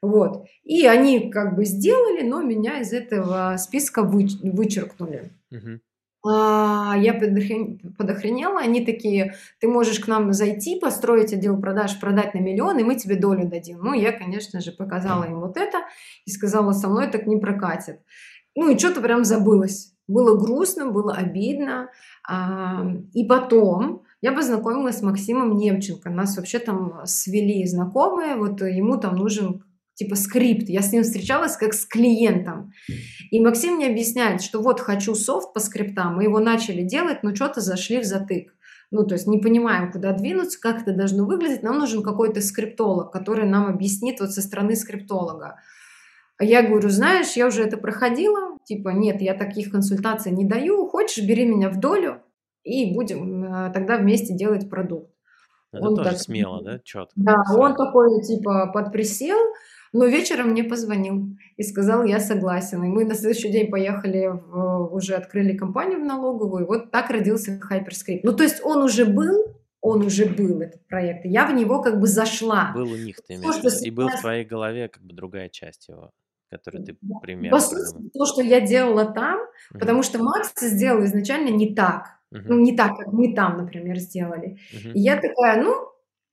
Вот. И они как бы сделали, но меня из этого списка вычеркнули. Угу. А, я подохренела, они такие, ты можешь к нам зайти, построить отдел продаж, продать на миллион, и мы тебе долю дадим. Ну, я, конечно же, показала им вот это и сказала, со мной так не прокатит. Ну, и что-то прям забылось. Было грустно, было обидно. А, и потом я познакомилась с Максимом Немченко. Нас вообще там свели знакомые, вот ему там нужен типа скрипт. Я с ним встречалась как с клиентом. И Максим мне объясняет, что вот хочу софт по скриптам, мы его начали делать, но что-то зашли в затык. Ну, то есть не понимаем, куда двинуться, как это должно выглядеть. Нам нужен какой-то скриптолог, который нам объяснит вот со стороны скриптолога. А я говорю, знаешь, я уже это проходила, типа, нет, я таких консультаций не даю, хочешь, бери меня в долю, и будем э, тогда вместе делать продукт. Это он тоже так, смело, да, четко. Да, он такой, типа, подприсел, Но вечером мне позвонил и сказал, я согласен. И мы на следующий день поехали, в, уже открыли компанию в налоговую. И вот так родился Hyperscript. Ну, то есть он уже был, он уже был, этот проект. Я в него как бы зашла. Был у них, ты имеешь И был в твоей голове как бы другая часть его которую ты примерно... По сути, то, что я делала там, uh-huh. потому что Макс сделал изначально не так. Uh-huh. Ну, не так, как мы там, например, сделали. Uh-huh. И я такая, ну,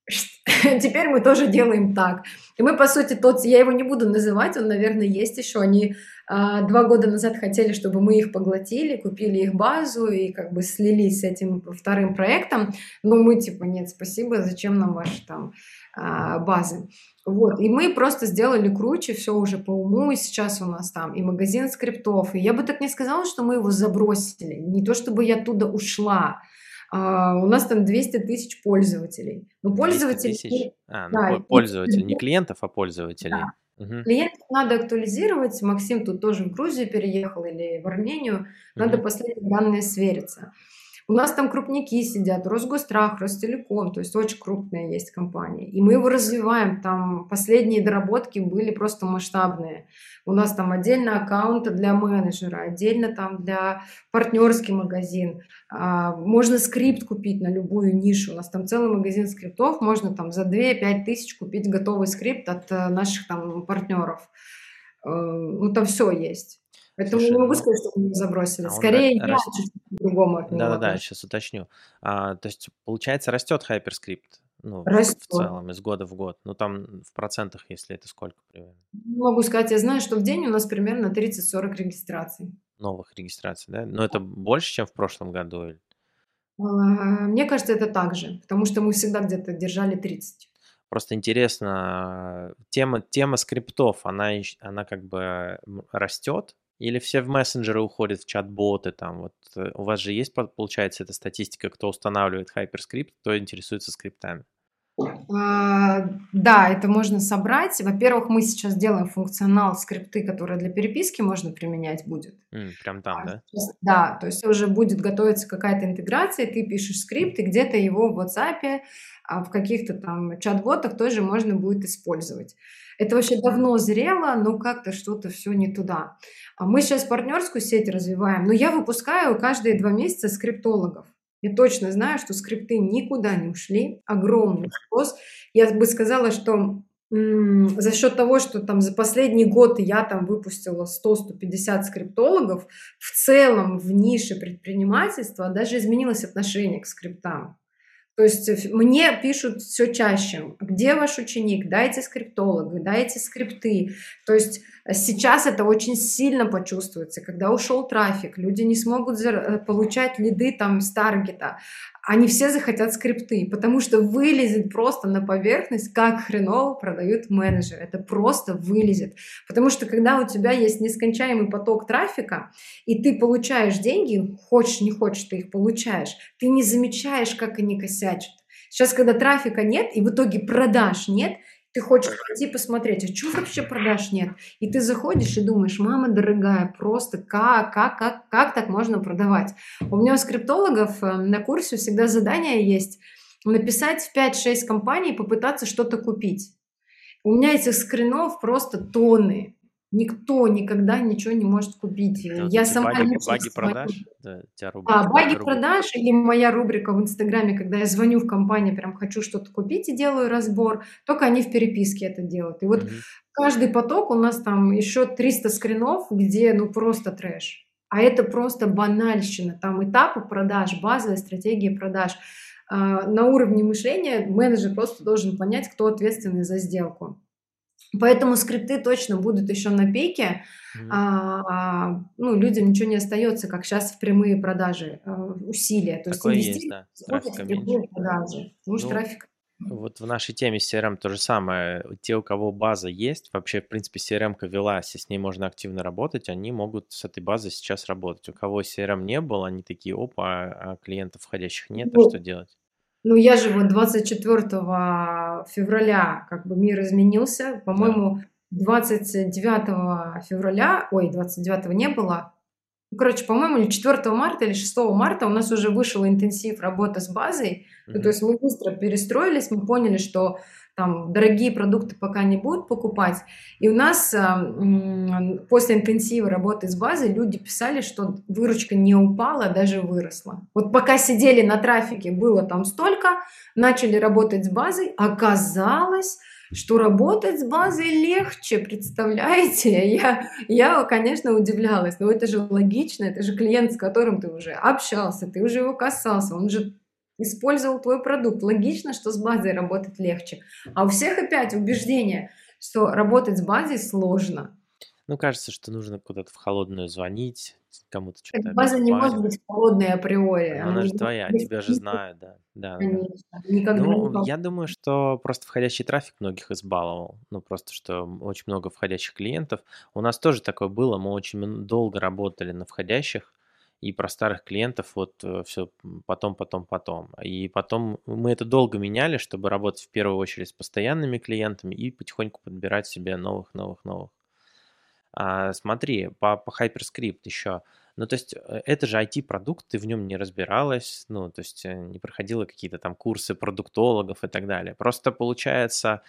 теперь мы тоже делаем так. И мы, по сути, тот, я его не буду называть, он, наверное, есть еще. Они а, два года назад хотели, чтобы мы их поглотили, купили их базу и как бы слились с этим вторым проектом. Но мы типа, нет, спасибо, зачем нам ваши там а, базы. Вот, и мы просто сделали круче, все уже по уму, и сейчас у нас там и магазин скриптов, и я бы так не сказала, что мы его забросили, не то чтобы я оттуда ушла, а, у нас там 200 тысяч пользователей. Ну, пользователи... Тысяч? А, ну, да, пользователи, не клиентов, а пользователей. Да. Угу. Клиентов надо актуализировать. Максим тут тоже в Грузию переехал или в Армению. Надо угу. последние данные свериться. У нас там крупники сидят, Росгострах, Ростелеком, то есть очень крупные есть компании. И мы его развиваем, там последние доработки были просто масштабные. У нас там отдельно аккаунты для менеджера, отдельно там для партнерский магазин. А, можно скрипт купить на любую нишу. У нас там целый магазин скриптов, можно там за 2-5 тысяч купить готовый скрипт от э, наших там партнеров. Э, ну, там все есть. Поэтому Слушай, не могу ну, сказать, что его забросили. А Скорее, я рас... чуть по-другому Да-да-да, я сейчас уточню. А, то есть, получается, растет HyperScript? Ну, растет. в целом, из года в год. Ну, там в процентах, если это сколько примерно? Могу сказать, я знаю, что в день у нас примерно 30-40 регистраций. Новых регистраций, да? Но это больше, чем в прошлом году? А, мне кажется, это так же, потому что мы всегда где-то держали 30. Просто интересно, тема, тема скриптов, она, она как бы растет, или все в мессенджеры уходят, в чат-боты там? Вот э, у вас же есть, получается, эта статистика, кто устанавливает HyperScript, кто интересуется скриптами? А, да, это можно собрать. Во-первых, мы сейчас делаем функционал скрипты, которые для переписки можно применять будет. Mm, прям там, а, да? Да, то есть уже будет готовиться какая-то интеграция, ты пишешь скрипт, и где-то его в WhatsApp, а в каких-то там чат-ботах тоже можно будет использовать. Это вообще давно зрело, но как-то что-то все не туда. А мы сейчас партнерскую сеть развиваем, но я выпускаю каждые два месяца скриптологов. Я точно знаю, что скрипты никуда не ушли. Огромный спрос. Я бы сказала, что за счет того, что там за последний год я там выпустила 100-150 скриптологов, в целом в нише предпринимательства даже изменилось отношение к скриптам. То есть э, мне пишут все чаще, где ваш ученик, дайте скриптологы, дайте скрипты. То есть э, сейчас это очень сильно почувствуется, когда ушел трафик, люди не смогут э, получать лиды там с таргета, они все захотят скрипты, потому что вылезет просто на поверхность, как хреново продают менеджеры. Это просто вылезет. Потому что когда у тебя есть нескончаемый поток трафика, и ты получаешь деньги, хочешь, не хочешь, ты их получаешь, ты не замечаешь, как они косячат. Сейчас, когда трафика нет, и в итоге продаж нет, ты хочешь пойти посмотреть, а что вообще продаж нет? И ты заходишь и думаешь, мама дорогая, просто как, как, как, как так можно продавать? У меня у скриптологов э, на курсе всегда задание есть написать в 5-6 компаний, попытаться что-то купить. У меня этих скринов просто тонны никто никогда ничего не может купить. Это я сама баги, баги продаж? Да, рубрика, а, баги рубрика. продаж или моя рубрика в Инстаграме, когда я звоню в компанию, прям хочу что-то купить и делаю разбор, только они в переписке это делают. И вот угу. каждый поток у нас там еще 300 скринов, где ну просто трэш. А это просто банальщина. Там этапы продаж, базовая стратегия продаж. А, на уровне мышления менеджер просто должен понять, кто ответственный за сделку. Поэтому скрипты точно будут еще на пике. Mm-hmm. А, ну, людям ничего не остается, как сейчас в прямые продажи, а, усилия. То Такое есть, есть да. Трафика меньше. продажи. Ну, ну, трафик вот в нашей теме CRM то же самое. Те, у кого база есть, вообще, в принципе, CRM-ка велась, и с ней можно активно работать, они могут с этой базой сейчас работать. У кого CRM не было, они такие, опа, а клиентов входящих нет, а что делать? Ну, я же вот 24 февраля как бы мир изменился. По-моему, 29 февраля, ой, 29 не было. Ну, короче, по-моему, или 4 марта, или 6 марта у нас уже вышел интенсив работы с базой. Mm-hmm. Ну, то есть мы быстро перестроились, мы поняли, что там дорогие продукты пока не будут покупать. И у нас после интенсива работы с базой люди писали, что выручка не упала, а даже выросла. Вот пока сидели на трафике, было там столько, начали работать с базой, оказалось, что работать с базой легче, представляете? Я, я, конечно, удивлялась, но это же логично, это же клиент, с которым ты уже общался, ты уже его касался, он же использовал твой продукт. Логично, что с базой работать легче. А у всех опять убеждение, что работать с базой сложно. Ну, кажется, что нужно куда-то в холодную звонить, кому-то что-то База не может быть холодной априори. Ну, она же твоя, тебя же знают, да. да, Конечно. Да. Никогда ну, не я думаю, что просто входящий трафик многих избаловал. Ну, просто, что очень много входящих клиентов. У нас тоже такое было, мы очень долго работали на входящих, и про старых клиентов вот э, все потом, потом, потом. И потом мы это долго меняли, чтобы работать в первую очередь с постоянными клиентами и потихоньку подбирать себе новых, новых, новых. А, смотри, по, по HyperScript еще. Ну, то есть э, это же IT-продукт, ты в нем не разбиралась, ну, то есть э, не проходила какие-то там курсы продуктологов и так далее. Просто получается,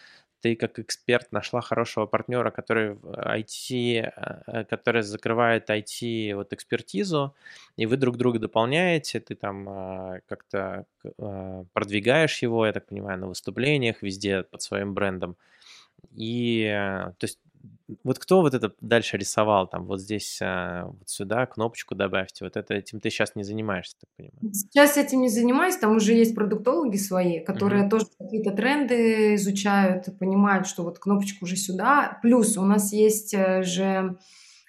ты как эксперт нашла хорошего партнера, который IT, э, который закрывает IT вот экспертизу, и вы друг друга дополняете, ты там а, как-то а, продвигаешь его, я так понимаю, на выступлениях, везде под своим брендом. И, то есть вот кто вот это дальше рисовал, там вот здесь, а, вот сюда кнопочку добавьте, вот это этим ты сейчас не занимаешься, так понимаю? Сейчас этим не занимаюсь, там уже есть продуктологи свои, которые mm-hmm. тоже какие-то тренды изучают, понимают, что вот кнопочку уже сюда. Плюс у нас есть э, же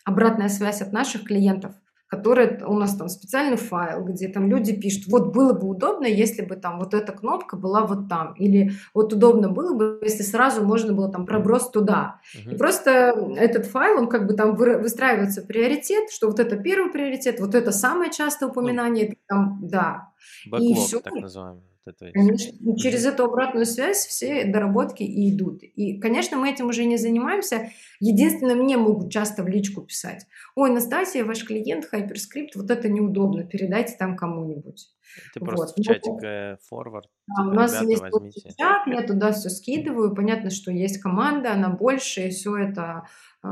обратная связь от наших клиентов который у нас там специальный файл, где там люди пишут, вот было бы удобно, если бы там вот эта кнопка была вот там, или вот удобно было бы, если сразу можно было там проброс туда. Uh-huh. И просто этот файл, он как бы там выстраивается приоритет, что вот это первый приоритет, вот это самое частое упоминание, ну, там, да. Бэклог, и все. так называемый это Конечно, и через эту обратную связь все доработки и идут. И, конечно, мы этим уже не занимаемся. Единственное, мне могут часто в личку писать. Ой, Настасья, ваш клиент, HyperScript, вот это неудобно, передайте там кому-нибудь. Ты вот. просто в чатик э, форвард. А, у нас есть возьмите. чат, я туда все скидываю. Понятно, что есть команда, она больше, и все это э,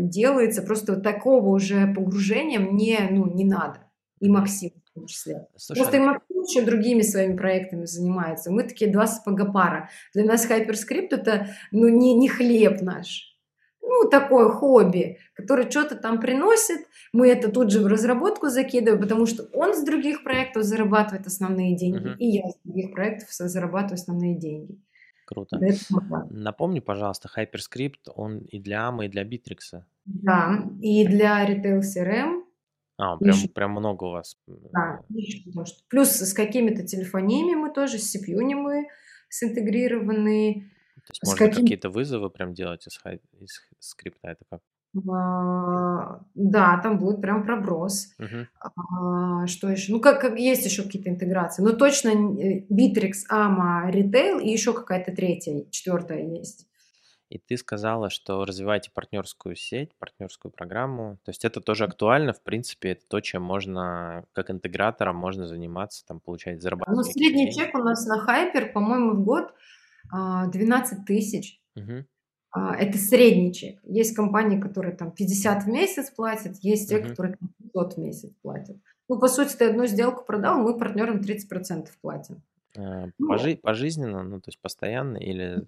делается. Просто такого уже погружения мне ну, не надо. И Максим в том числе. Слушай, Просто и Максим еще другими своими проектами занимается. Мы такие два сапога пара. Для нас HyperScript это ну, не, не хлеб наш. Ну, такое хобби, которое что-то там приносит. Мы это тут же в разработку закидываем, потому что он с других проектов зарабатывает основные деньги, uh-huh. и я с других проектов зарабатываю основные деньги. Круто. Напомни, пожалуйста, HyperScript, он и для AMA, и для Bittrex. Да, и для Retail CRM, а, прям, Еще. прям много у вас. Да, еще, может. Плюс с какими-то телефониями мы тоже, с CPU мы синтегрированы. То есть можно каким... какие-то вызовы прям делать из, из скрипта, это как? А, да, там будет прям проброс. Uh-huh. А, что еще? Ну, как, как есть еще какие-то интеграции. Но точно э, Bittrex, AMA, Retail и еще какая-то третья, четвертая есть. И ты сказала, что развиваете партнерскую сеть, партнерскую программу. То есть это тоже актуально, в принципе, это то, чем можно, как интегратором, можно заниматься, там, получать, зарабатывать. Ну, средний чек у нас на Хайпер, по-моему, в год 12 а, тысяч. Угу. Это средний чек. Есть компании, которые там 50 в месяц платят, есть те, угу. которые 500 в месяц платят. Ну, по сути, ты одну сделку продал, мы партнерам 30% платим. А, ну, пожи- пожизненно, ну, то есть постоянно или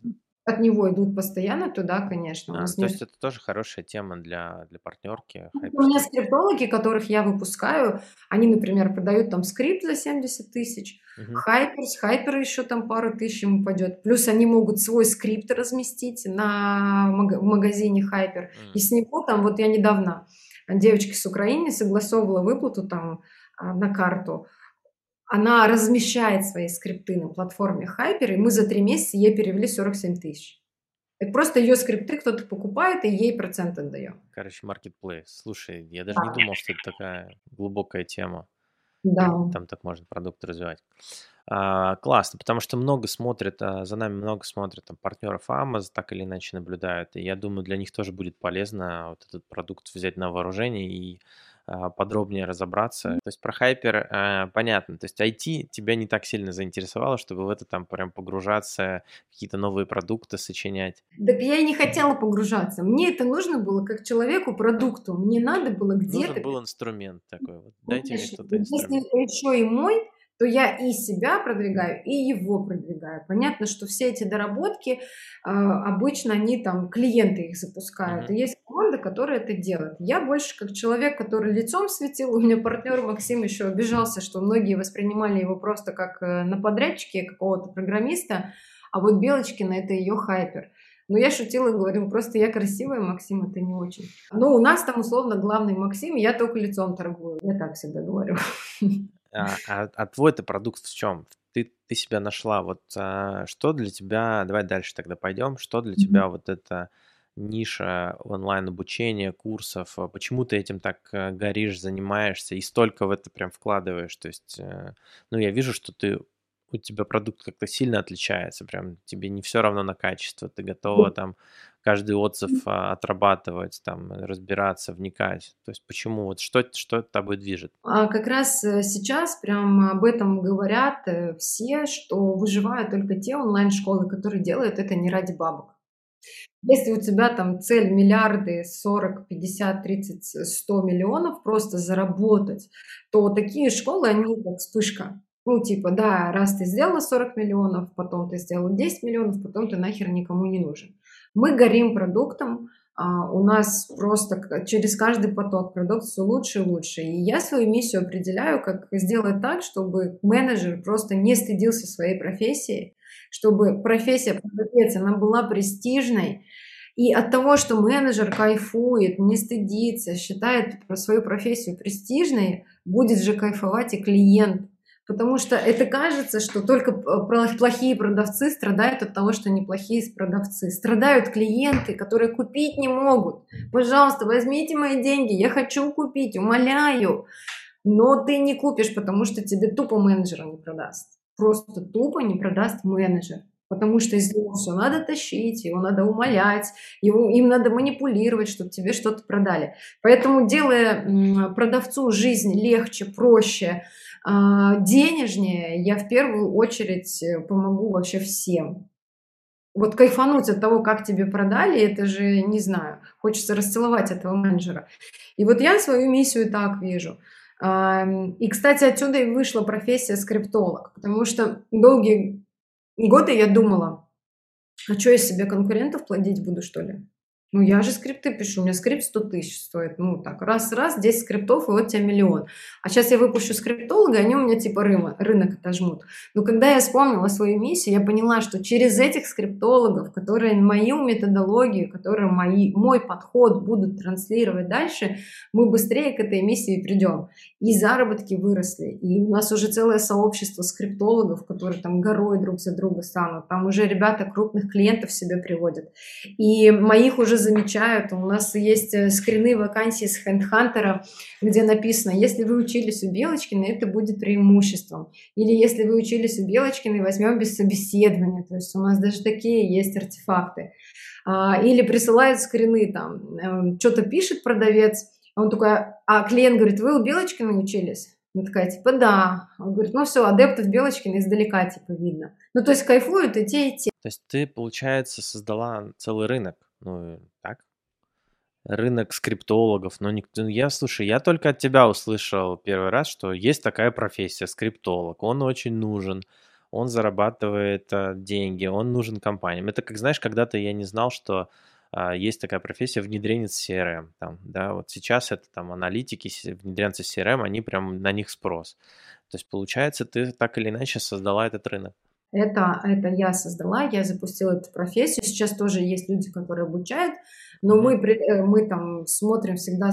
от него идут постоянно туда, конечно. А, то есть это тоже хорошая тема для, для партнерки. Ну, у меня скриптологи, которых я выпускаю, они, например, продают там скрипт за 70 тысяч, угу. Хайперс, Хайпер еще там пару тысяч ему пойдет. Плюс они могут свой скрипт разместить на в магазине Хайпер. Угу. И с него там, вот я недавно девочке с Украины согласовывала выплату там а, на карту она размещает свои скрипты на платформе Hyper, и мы за три месяца ей перевели 47 тысяч. Это просто ее скрипты кто-то покупает, и ей процент отдаем. Короче, marketplace. Слушай, я даже да. не думал, что это такая глубокая тема. Да. Там так можно продукт развивать. А, классно, потому что много смотрят, а, за нами много смотрят там, партнеров Amazon, так или иначе наблюдают. И я думаю, для них тоже будет полезно вот этот продукт взять на вооружение и подробнее разобраться. То есть про хайпер э, понятно. То есть IT тебя не так сильно заинтересовало, чтобы в это там прям погружаться, какие-то новые продукты сочинять. Так я и не хотела погружаться. Мне это нужно было как человеку продукту. Мне надо было где-то... Нужен был инструмент такой. Вот. Дайте мне что-то инструмент. Если это еще и мой, то я и себя продвигаю, и его продвигаю. Понятно, что все эти доработки э, обычно они там клиенты их запускают, mm-hmm. и есть команда, которая это делает. Я больше как человек, который лицом светил. У меня партнер Максим еще обижался, что многие воспринимали его просто как э, на подрядчике какого-то программиста, а вот Белочкина это ее хайпер. Но я шутила и говорю, просто я красивая, Максим, это не очень. Но у нас там условно главный Максим, я только лицом торгую. Я так всегда говорю. А, а, а твой-то продукт в чем? Ты, ты себя нашла. Вот а, что для тебя, давай дальше тогда пойдем, что для тебя вот эта ниша онлайн-обучения, курсов, а почему ты этим так э, горишь, занимаешься и столько в это прям вкладываешь? То есть, э, ну, я вижу, что ты у тебя продукт как-то сильно отличается, прям тебе не все равно на качество, ты готова там каждый отзыв а, отрабатывать, там разбираться, вникать. То есть почему, вот что, что тобой движет? А как раз э, сейчас прям об этом говорят э, все, что выживают только те онлайн-школы, которые делают это не ради бабок. Если у тебя там цель миллиарды, 40, 50, 30, 100 миллионов просто заработать, то такие школы, они как вспышка. Ну, типа, да, раз ты сделала 40 миллионов, потом ты сделала 10 миллионов, потом ты нахер никому не нужен. Мы горим продуктом, а, у нас просто через каждый поток продукт все лучше и лучше. И я свою миссию определяю, как сделать так, чтобы менеджер просто не стыдился своей профессии, чтобы профессия продавец, она была престижной, и от того, что менеджер кайфует, не стыдится, считает свою профессию престижной, будет же кайфовать и клиент. Потому что это кажется, что только плохие продавцы страдают от того, что неплохие продавцы. Страдают клиенты, которые купить не могут. Пожалуйста, возьмите мои деньги, я хочу купить, умоляю. Но ты не купишь, потому что тебе тупо менеджера не продаст. Просто тупо не продаст менеджер. Потому что из него все надо тащить, его надо умолять, его, им надо манипулировать, чтобы тебе что-то продали. Поэтому делая продавцу жизнь легче, проще, денежнее, я в первую очередь э, помогу вообще всем. Вот кайфануть от того, как тебе продали, это же, не знаю, хочется расцеловать этого менеджера. И вот я свою миссию так вижу. И, кстати, отсюда и вышла профессия скриптолог, потому что долгие годы я думала, а что я себе конкурентов плодить буду, что ли? Ну, я же скрипты пишу, у меня скрипт 100 тысяч стоит. Ну, так, раз-раз, 10 скриптов, и вот тебе миллион. А сейчас я выпущу скриптолога, они у меня типа рынок, рынок отожмут. Но когда я вспомнила свою миссию, я поняла, что через этих скриптологов, которые мою методологию, которые мои, мой подход будут транслировать дальше, мы быстрее к этой миссии придем. И заработки выросли. И у нас уже целое сообщество скриптологов, которые там горой друг за друга станут. Там уже ребята крупных клиентов себе приводят. И моих уже замечают. У нас есть э, скрины вакансий с HandHunter, где написано, если вы учились у Белочкина, это будет преимуществом. Или если вы учились у Белочкина, возьмем без собеседования. То есть у нас даже такие есть артефакты. А, или присылают скрины, там, эм, что-то пишет продавец, он такой, а клиент говорит, вы у Белочкина учились? Она такая, типа, да. Он говорит, ну все, адептов Белочкина издалека, типа, видно. Ну, то есть кайфуют и те, и те. То есть ты, получается, создала целый рынок ну, так. Рынок скриптологов. Но никто... Ну, я, слушай, я только от тебя услышал первый раз, что есть такая профессия, скриптолог. Он очень нужен. Он зарабатывает а, деньги, он нужен компаниям. Это как, знаешь, когда-то я не знал, что а, есть такая профессия внедренец CRM. Там, да, вот сейчас это там аналитики, внедренцы CRM, они прям на них спрос. То есть, получается, ты так или иначе создала этот рынок. Это, это я создала, я запустила эту профессию. Сейчас тоже есть люди, которые обучают, но мы, э, мы там смотрим всегда,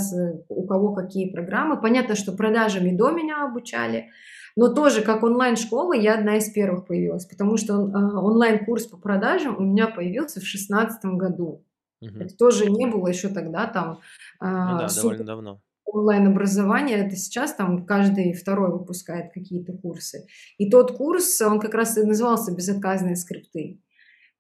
у кого какие программы. Понятно, что продажами до меня обучали, но тоже как онлайн-школа я одна из первых появилась, потому что а, онлайн-курс по продажам у меня появился в 2016 году. Угу. Это тоже не было еще тогда там. Ну да, супер... довольно давно онлайн-образование, это сейчас там каждый второй выпускает какие-то курсы. И тот курс, он как раз и назывался «Безотказные скрипты».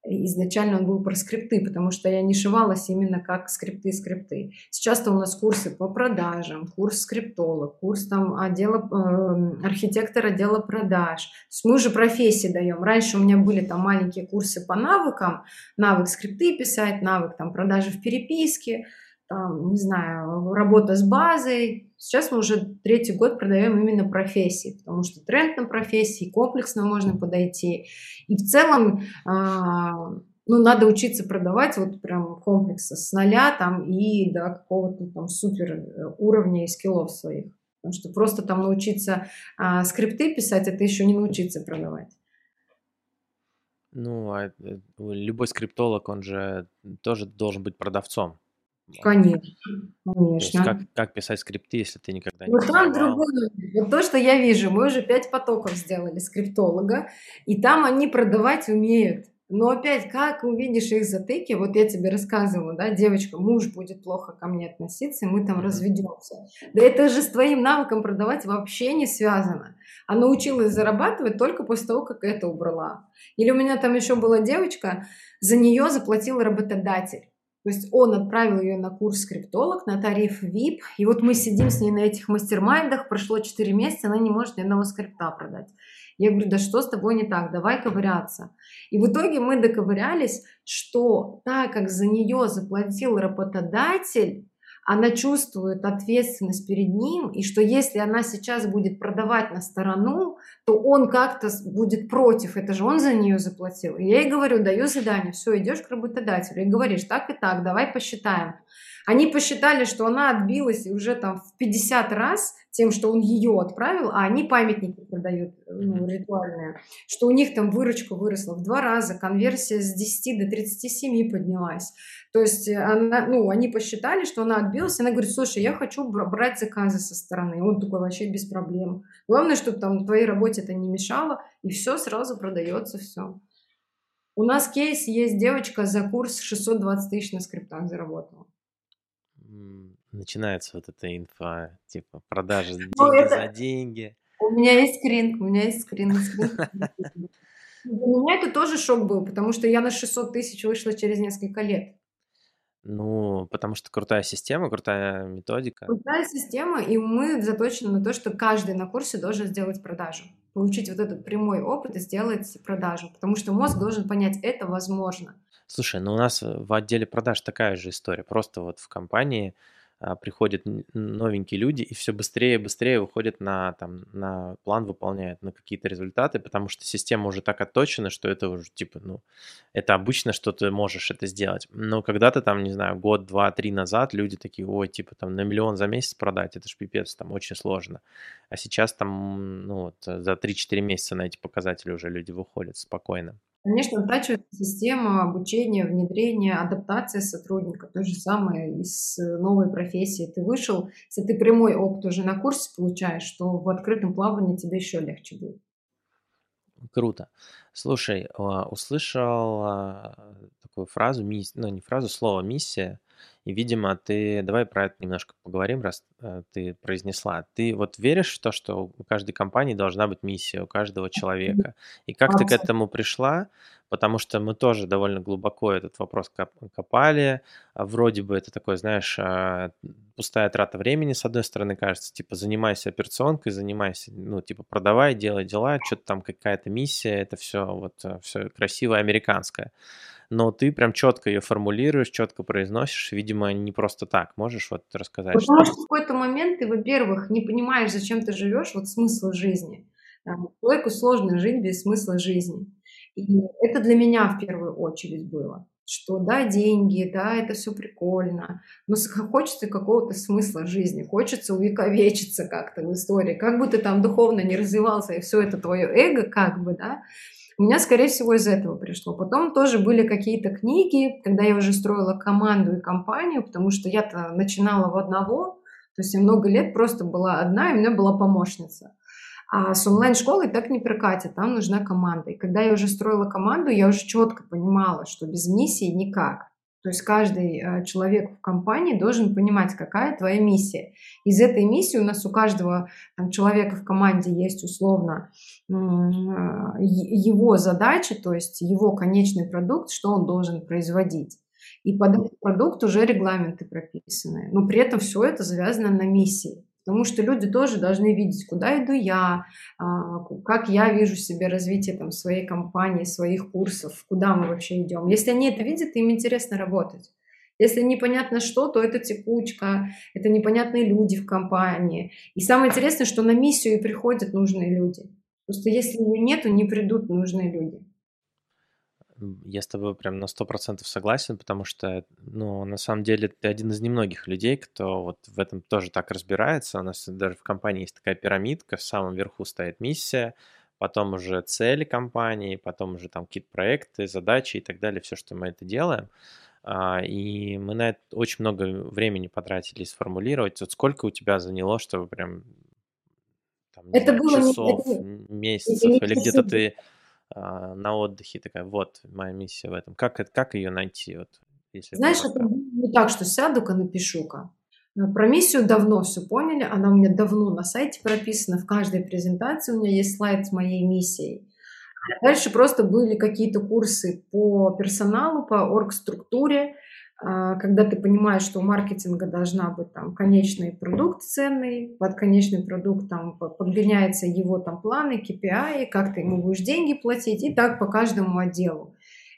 изначально он был про скрипты, потому что я не шивалась именно как скрипты-скрипты. Сейчас-то у нас курсы по продажам, курс скриптолог, курс там отдела, э, архитектор отдела продаж. То есть мы уже профессии даем. Раньше у меня были там маленькие курсы по навыкам, навык скрипты писать, навык там продажи в переписке, там, не знаю, работа с базой. Сейчас мы уже третий год продаем именно профессии, потому что тренд на профессии, комплексно можно подойти. И в целом, а, ну, надо учиться продавать вот прям комплекса с нуля там и до какого-то там супер э, уровня и скиллов своих. Потому что просто там научиться а, скрипты писать, это еще не научиться продавать. Ну, а э, любой скриптолог, он же тоже должен быть продавцом. Конечно, есть как, как писать скрипты, если ты никогда не Вот там другое. Вот то, что я вижу, мы уже пять потоков сделали скриптолога, и там они продавать умеют. Но опять, как увидишь их затыки, вот я тебе рассказывала, да, девочка, муж будет плохо ко мне относиться, и мы там разведемся. Да это же с твоим навыком продавать вообще не связано. А научилась зарабатывать только после того, как это убрала. Или у меня там еще была девочка, за нее заплатил работодатель. То есть он отправил ее на курс скриптолог, на тариф VIP, и вот мы сидим с ней на этих мастер-майндах, прошло 4 месяца, она не может ни одного скрипта продать. Я говорю, да что с тобой не так, давай ковыряться. И в итоге мы доковырялись, что так как за нее заплатил работодатель, она чувствует ответственность перед ним, и что если она сейчас будет продавать на сторону, то он как-то будет против, это же он за нее заплатил. И я ей говорю, даю задание, все, идешь к работодателю и говоришь, так и так, давай посчитаем. Они посчитали, что она отбилась уже там в 50 раз тем, что он ее отправил, а они памятники продают ну, ритуальные, что у них там выручка выросла в два раза, конверсия с 10 до 37 поднялась. То есть она, ну, они посчитали, что она отбилась, и она говорит, слушай, я хочу брать заказы со стороны. И он такой, вообще без проблем. Главное, чтобы там твоей работе это не мешало, и все сразу продается, все. У нас кейс есть девочка за курс 620 тысяч на скриптах заработала. Начинается вот эта инфа, типа продажи ну, это... за деньги. У меня есть скрин, у меня есть скрин. Для меня это тоже шок был, потому что я на 600 тысяч вышла через несколько лет. Ну, потому что крутая система, крутая методика. Крутая система, и мы заточены на то, что каждый на курсе должен сделать продажу. Получить вот этот прямой опыт и сделать продажу. Потому что мозг должен понять, это возможно. Слушай, ну у нас в отделе продаж такая же история. Просто вот в компании приходят новенькие люди и все быстрее и быстрее выходят на, там, на план, выполняют на какие-то результаты, потому что система уже так отточена, что это уже типа, ну, это обычно, что ты можешь это сделать. Но когда-то там, не знаю, год, два, три назад люди такие, ой, типа там на миллион за месяц продать, это ж пипец, там очень сложно. А сейчас там, ну, вот, за 3-4 месяца на эти показатели уже люди выходят спокойно. Конечно, оттачивается система обучения, внедрения, адаптация сотрудника. То же самое из новой профессии. Ты вышел, если ты прямой опыт уже на курсе получаешь, то в открытом плавании тебе еще легче будет. Круто. Слушай, а, услышал а, такую фразу, ну не фразу, слово «миссия». И, видимо, ты... Давай про это немножко поговорим, раз э, ты произнесла. Ты вот веришь в то, что у каждой компании должна быть миссия, у каждого человека? И как ты к этому пришла? Потому что мы тоже довольно глубоко этот вопрос копали. А вроде бы это такое, знаешь, а, пустая трата времени, с одной стороны, кажется, типа, занимайся операционкой, занимайся, ну, типа, продавай, делай дела, что-то там какая-то миссия, это все вот э, все красивое американское но ты прям четко ее формулируешь, четко произносишь, видимо, не просто так. Можешь вот рассказать? Потому что, что в какой-то момент ты, во-первых, не понимаешь, зачем ты живешь, вот смысл жизни. Человеку сложно жить без смысла жизни. И это для меня в первую очередь было что да, деньги, да, это все прикольно, но хочется какого-то смысла жизни, хочется увековечиться как-то в истории, как бы ты там духовно не развивался, и все это твое эго, как бы, да, у меня, скорее всего, из этого пришло. Потом тоже были какие-то книги, когда я уже строила команду и компанию, потому что я-то начинала в одного, то есть я много лет просто была одна, и у меня была помощница. А с онлайн-школой так не прокатит, там нужна команда. И когда я уже строила команду, я уже четко понимала, что без миссии никак. То есть каждый э, человек в компании должен понимать, какая твоя миссия. Из этой миссии у нас у каждого там, человека в команде есть условно э, его задача, то есть его конечный продукт, что он должен производить. И под этот продукт уже регламенты прописаны. Но при этом все это завязано на миссии. Потому что люди тоже должны видеть, куда иду я, а, как я вижу себе развитие там, своей компании, своих курсов, куда мы вообще идем. Если они это видят, им интересно работать. Если непонятно что, то это текучка, это непонятные люди в компании. И самое интересное, что на миссию и приходят нужные люди. Просто если ее нету, не придут нужные люди. Я с тобой прям на сто процентов согласен, потому что, ну, на самом деле ты один из немногих людей, кто вот в этом тоже так разбирается. У нас даже в компании есть такая пирамидка, в самом верху стоит миссия, потом уже цели компании, потом уже там какие-то проекты, задачи и так далее, все, что мы это делаем. А, и мы на это очень много времени потратили сформулировать. Вот сколько у тебя заняло, чтобы прям там, это знаю, было часов, не, месяцев, это или где-то ты на отдыхе, такая, вот моя миссия в этом. Как, как ее найти? Вот, если Знаешь, это не так, что сяду-ка, напишу-ка. Про миссию давно все поняли, она у меня давно на сайте прописана, в каждой презентации у меня есть слайд с моей миссией. А дальше просто были какие-то курсы по персоналу, по оргструктуре, а, когда ты понимаешь, что у маркетинга должна быть там конечный продукт ценный, под конечный продукт там подгоняется его там планы, KPI, как ты ему будешь деньги платить, и так по каждому отделу.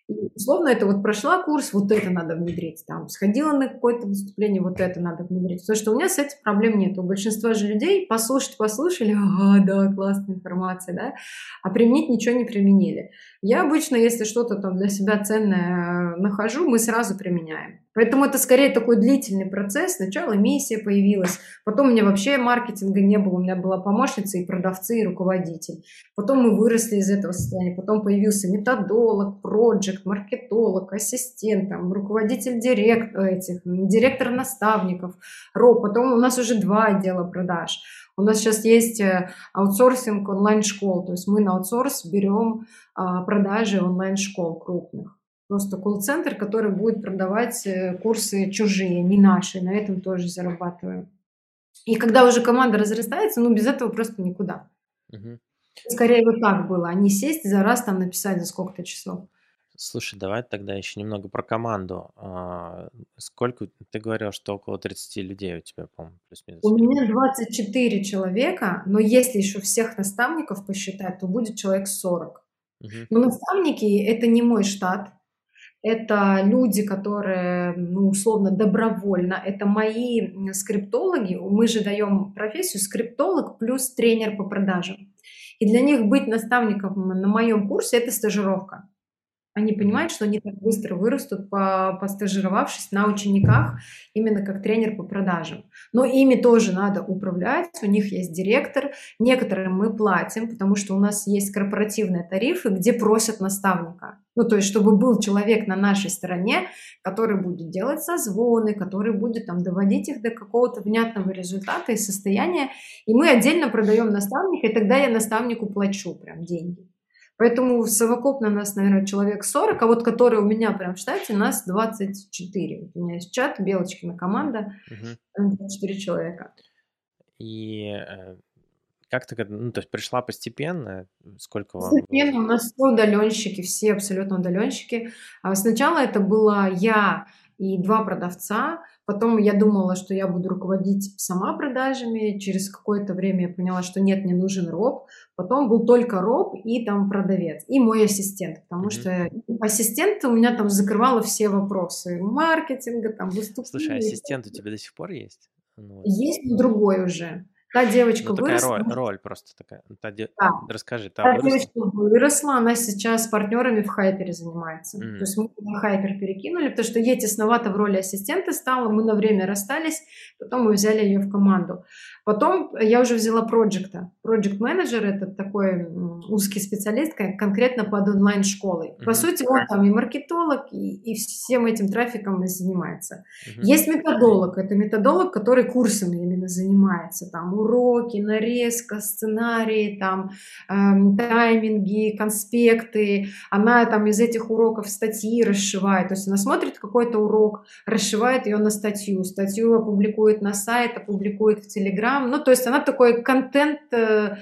И, условно, это вот прошла курс, вот это надо внедрить, там, сходила на какое-то выступление, вот это надо внедрить. Потому что у меня с этим проблем нет. У большинства же людей послушать послушали, ага, да, классная информация, да, а применить ничего не применили. Я обычно, если что-то там для себя ценное нахожу, мы сразу применяем. Поэтому это скорее такой длительный процесс. Сначала миссия появилась, потом у меня вообще маркетинга не было, у меня была помощница и продавцы, и руководитель. Потом мы выросли из этого состояния, потом появился методолог, проект, маркетолог, ассистент, там, руководитель директ, этих, директор наставников, РО. Потом у нас уже два отдела продаж. У нас сейчас есть э, аутсорсинг онлайн-школ, то есть мы на аутсорс берем а, продажи онлайн-школ крупных. Просто колл-центр, который будет продавать э, курсы чужие, не наши. На этом тоже зарабатываем. И когда уже команда разрастается, ну без этого просто никуда. Угу. Скорее вот так было, а не сесть за раз там написать за сколько-то часов. Слушай, давай тогда еще немного про команду. А, сколько, ты говорил, что около 30 людей у тебя, по-моему, плюс-минус? У меня 24 человека, но если еще всех наставников посчитать, то будет человек 40. Угу. Но наставники – это не мой штат, это люди, которые, ну, условно, добровольно, это мои скриптологи, мы же даем профессию скриптолог плюс тренер по продажам. И для них быть наставником на моем курсе – это стажировка. Они понимают, что они так быстро вырастут, по, постажировавшись на учениках, именно как тренер по продажам. Но ими тоже надо управлять, у них есть директор. Некоторым мы платим, потому что у нас есть корпоративные тарифы, где просят наставника. Ну, то есть, чтобы был человек на нашей стороне, который будет делать созвоны, который будет там доводить их до какого-то внятного результата и состояния. И мы отдельно продаем наставника, и тогда я наставнику плачу прям деньги. Поэтому совокупно нас, наверное, человек 40, а вот который у меня прям в штате, нас 24. У меня есть чат, Белочкина команда, угу. 24 человека. И э, как ты, ну, то есть пришла постепенно? Сколько вам? Постепенно у нас все удаленщики, все абсолютно удаленщики. А сначала это была я и два продавца, Потом я думала, что я буду руководить сама продажами. Через какое-то время я поняла, что нет, мне нужен роб. Потом был только роб и там продавец. И мой ассистент. Потому mm-hmm. что ассистент у меня там закрывала все вопросы маркетинга, там выступления. Слушай, ассистент у тебя до сих пор есть? Ну, есть, но другой уже. Та девочка ну, такая выросла. Роль, роль просто такая. Та де... да. Расскажи, та, та выросла? девочка выросла, она сейчас с партнерами в Хайпере занимается. Mm. То есть мы на Хайпер перекинули, потому что ей тесновато в роли ассистента стало, мы на время расстались, потом мы взяли ее в команду. Потом я уже взяла проекта. Project менеджер это такой узкий специалист конкретно под онлайн-школой. Mm-hmm. По сути, он там и маркетолог, и, и всем этим трафиком и занимается. Mm-hmm. Есть методолог. Это методолог, который курсами именно занимается. Там уроки, нарезка, сценарии, там эм, тайминги, конспекты. Она там из этих уроков статьи расшивает. То есть она смотрит какой-то урок, расшивает ее на статью. Статью опубликует на сайт, опубликует в Телеграм, Инстаграм. Ну, то есть она такой контент, э,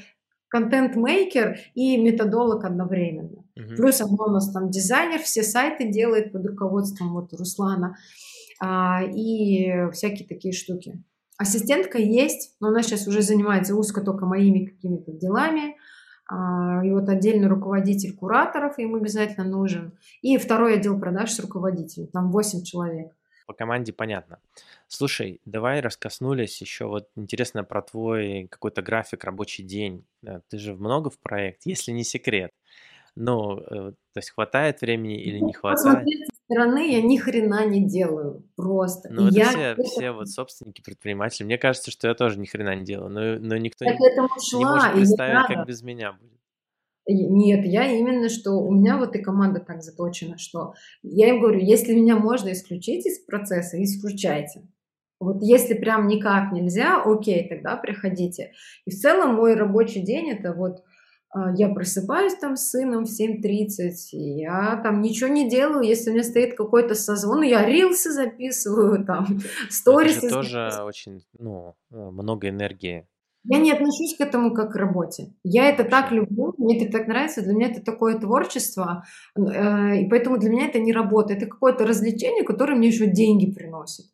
контент-мейкер и методолог одновременно. Uh-huh. Плюс она у нас там дизайнер, все сайты делает под руководством вот Руслана а, и всякие такие штуки. Ассистентка есть, но она сейчас уже занимается узко только моими какими-то делами. А, и вот отдельный руководитель кураторов им обязательно нужен. И второй отдел продаж с руководителем, там 8 человек. По команде понятно. Слушай, давай раскоснулись еще вот интересно про твой какой-то график, рабочий день. Ты же много в проект, если не секрет. Ну, э, то есть хватает времени или не хватает? Посмотреть со стороны я ни хрена не делаю, просто. Ну, это я все, все вот собственники, предприниматели. Мне кажется, что я тоже ни хрена не делаю, но, но никто не, этому не шла, может и не представить, как без меня будет. Нет, я именно, что у меня вот и команда так заточена, что я им говорю, если меня можно исключить из процесса, исключайте. Вот если прям никак нельзя, окей, тогда приходите. И в целом мой рабочий день это вот а, я просыпаюсь там с сыном в 7.30, и я там ничего не делаю, если у меня стоит какой-то созвон, я рилсы записываю, там, Это сторисы же тоже очень, ну, много энергии. Я не отношусь к этому как к работе. Я это так люблю, мне это так нравится, для меня это такое творчество, э, и поэтому для меня это не работа, это какое-то развлечение, которое мне еще деньги приносит.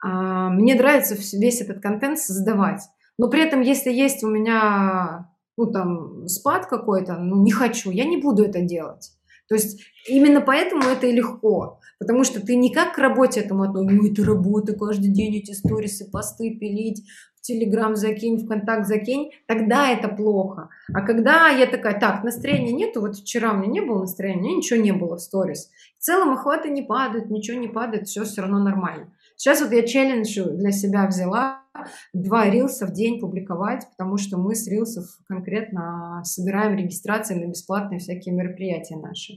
А, Мне нравится весь этот контент создавать. Но при этом, если есть у меня, ну там, спад какой-то, ну не хочу, я не буду это делать. То есть именно поэтому это и легко. Потому что ты не как к работе этому относишься, ну это работа, каждый день эти сторисы, посты пилить, Телеграм закинь, ВКонтакт закинь, тогда это плохо. А когда я такая, так, настроения нету, вот вчера у меня не было настроения, у меня ничего не было в сторис. В целом охваты не падают, ничего не падает, все все равно нормально. Сейчас вот я челлендж для себя взяла, два рилса в день публиковать, потому что мы с рилсов конкретно собираем регистрации на бесплатные всякие мероприятия наши.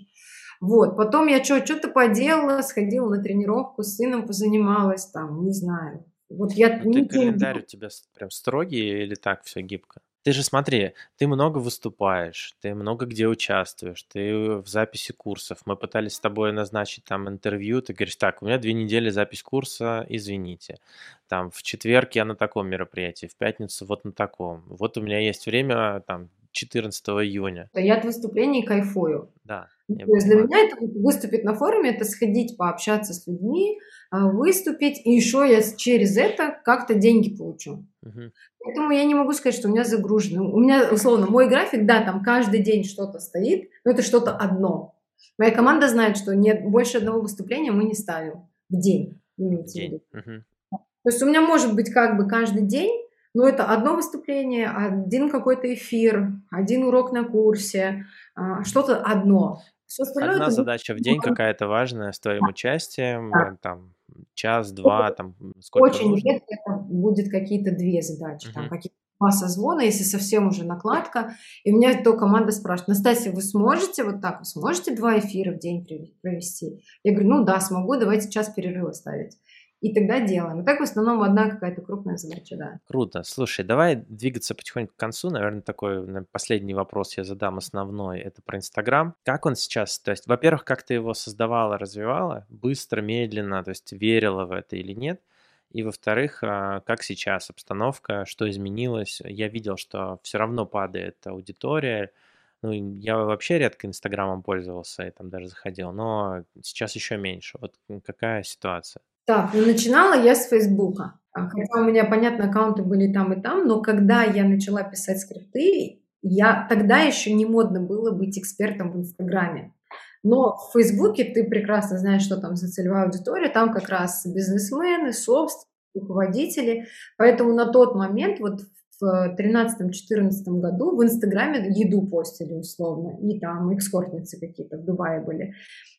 Вот, потом я что, что-то поделала, сходила на тренировку, с сыном позанималась, там, не знаю. Вот я А ты календарь у делала. тебя прям строгий или так все гибко? Ты же смотри, ты много выступаешь, ты много где участвуешь, ты в записи курсов. Мы пытались с тобой назначить там интервью, ты говоришь, так, у меня две недели запись курса, извините. Там в четверг я на таком мероприятии, в пятницу вот на таком. Вот у меня есть время там 14 июня. Я от выступлений кайфую. Да, Ну, я То есть для меня это выступить на форуме, это сходить, пообщаться с людьми, а, выступить, и еще я через это как-то деньги получу. Мгм. Поэтому я не могу сказать, что у меня загружено. У меня, условно, мой график, да, там каждый день что-то стоит, но это что-то одно. Моя команда знает, что нет, больше одного выступления мы не ставим в день. в День. Мгм. То есть у меня может быть как бы каждый день, но это одно выступление, один какой-то эфир, один урок на курсе, а, что-то одно. Все остальное Одна это задача в день какая-то важная с твоим участием, Да. там час-два, там сколько Очень нужно. редко это будет какие-то две задачи, там Мгм. какие-то два созвона, если совсем уже накладка. И у меня то команда спрашивает, Настасья, вы сможете вот так, вы сможете два эфира в день провести? Я говорю, ну да, смогу, давайте час перерыва ставить. И тогда делаем. И так в основном одна какая-то крупная задача, да. Круто. Слушай, давай двигаться потихоньку к концу. Наверное, такой наверное, последний вопрос я задам основной. Это про Инстаграм. Как он сейчас? То есть, во-первых, как ты его создавала, развивала? Быстро, медленно? То есть, верила в это или нет? И, во-вторых, а, как сейчас обстановка? Что изменилось? Я видел, что все равно падает аудитория. Ну, я вообще редко Инстаграмом пользовался и там даже заходил, но сейчас еще меньше. Вот какая ситуация? Так, ну начинала я с Фейсбука. А, Хотя у меня, понятно, аккаунты были там и там, но когда я начала писать скрипты, я тогда еще не модно было быть экспертом в Инстаграме. Но в Фейсбуке ты прекрасно знаешь, что там за целевая аудитория, там как раз бизнесмены, собственники, руководители. Поэтому на тот момент, вот в 13-14 году в Инстаграме еду постили условно, и там экскортницы какие-то в Дубае были.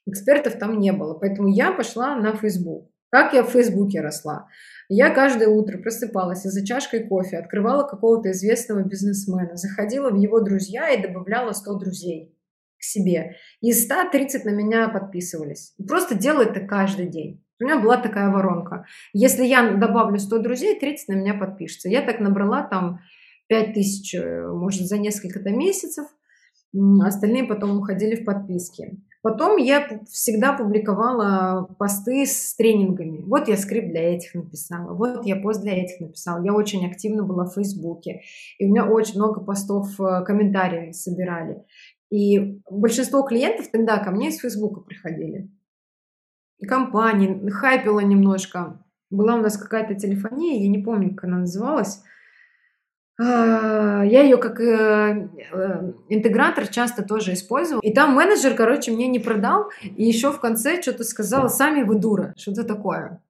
Экспертов там не было, поэтому я пошла на Фейсбук. Как я в Фейсбуке росла? Я каждое утро просыпалась и за чашкой кофе открывала какого-то известного бизнесмена, заходила в его друзья и добавляла 100 друзей к себе. Из 100 30 на меня подписывались. Просто делаю это каждый день. У меня была такая воронка. Если я добавлю 100 друзей, 30 на меня подпишется. Я так набрала там 5000, э, может, за несколько-то месяцев. Остальные потом уходили в подписки. Потом я всегда публиковала посты с тренингами. Вот я скрипт для этих написала, вот я пост для этих написала. Я очень активно была в Фейсбуке. И у меня очень много постов, э, комментариев собирали. И большинство клиентов тогда ко мне из Фейсбука приходили. Компании, хайпила немножко. Была у нас какая-то телефония, я не помню, как она называлась. А, я ее как э, э, интегратор часто тоже использовал. И там менеджер, короче, мне не продал. И еще в конце что-то сказала, сами вы дура, что-то такое.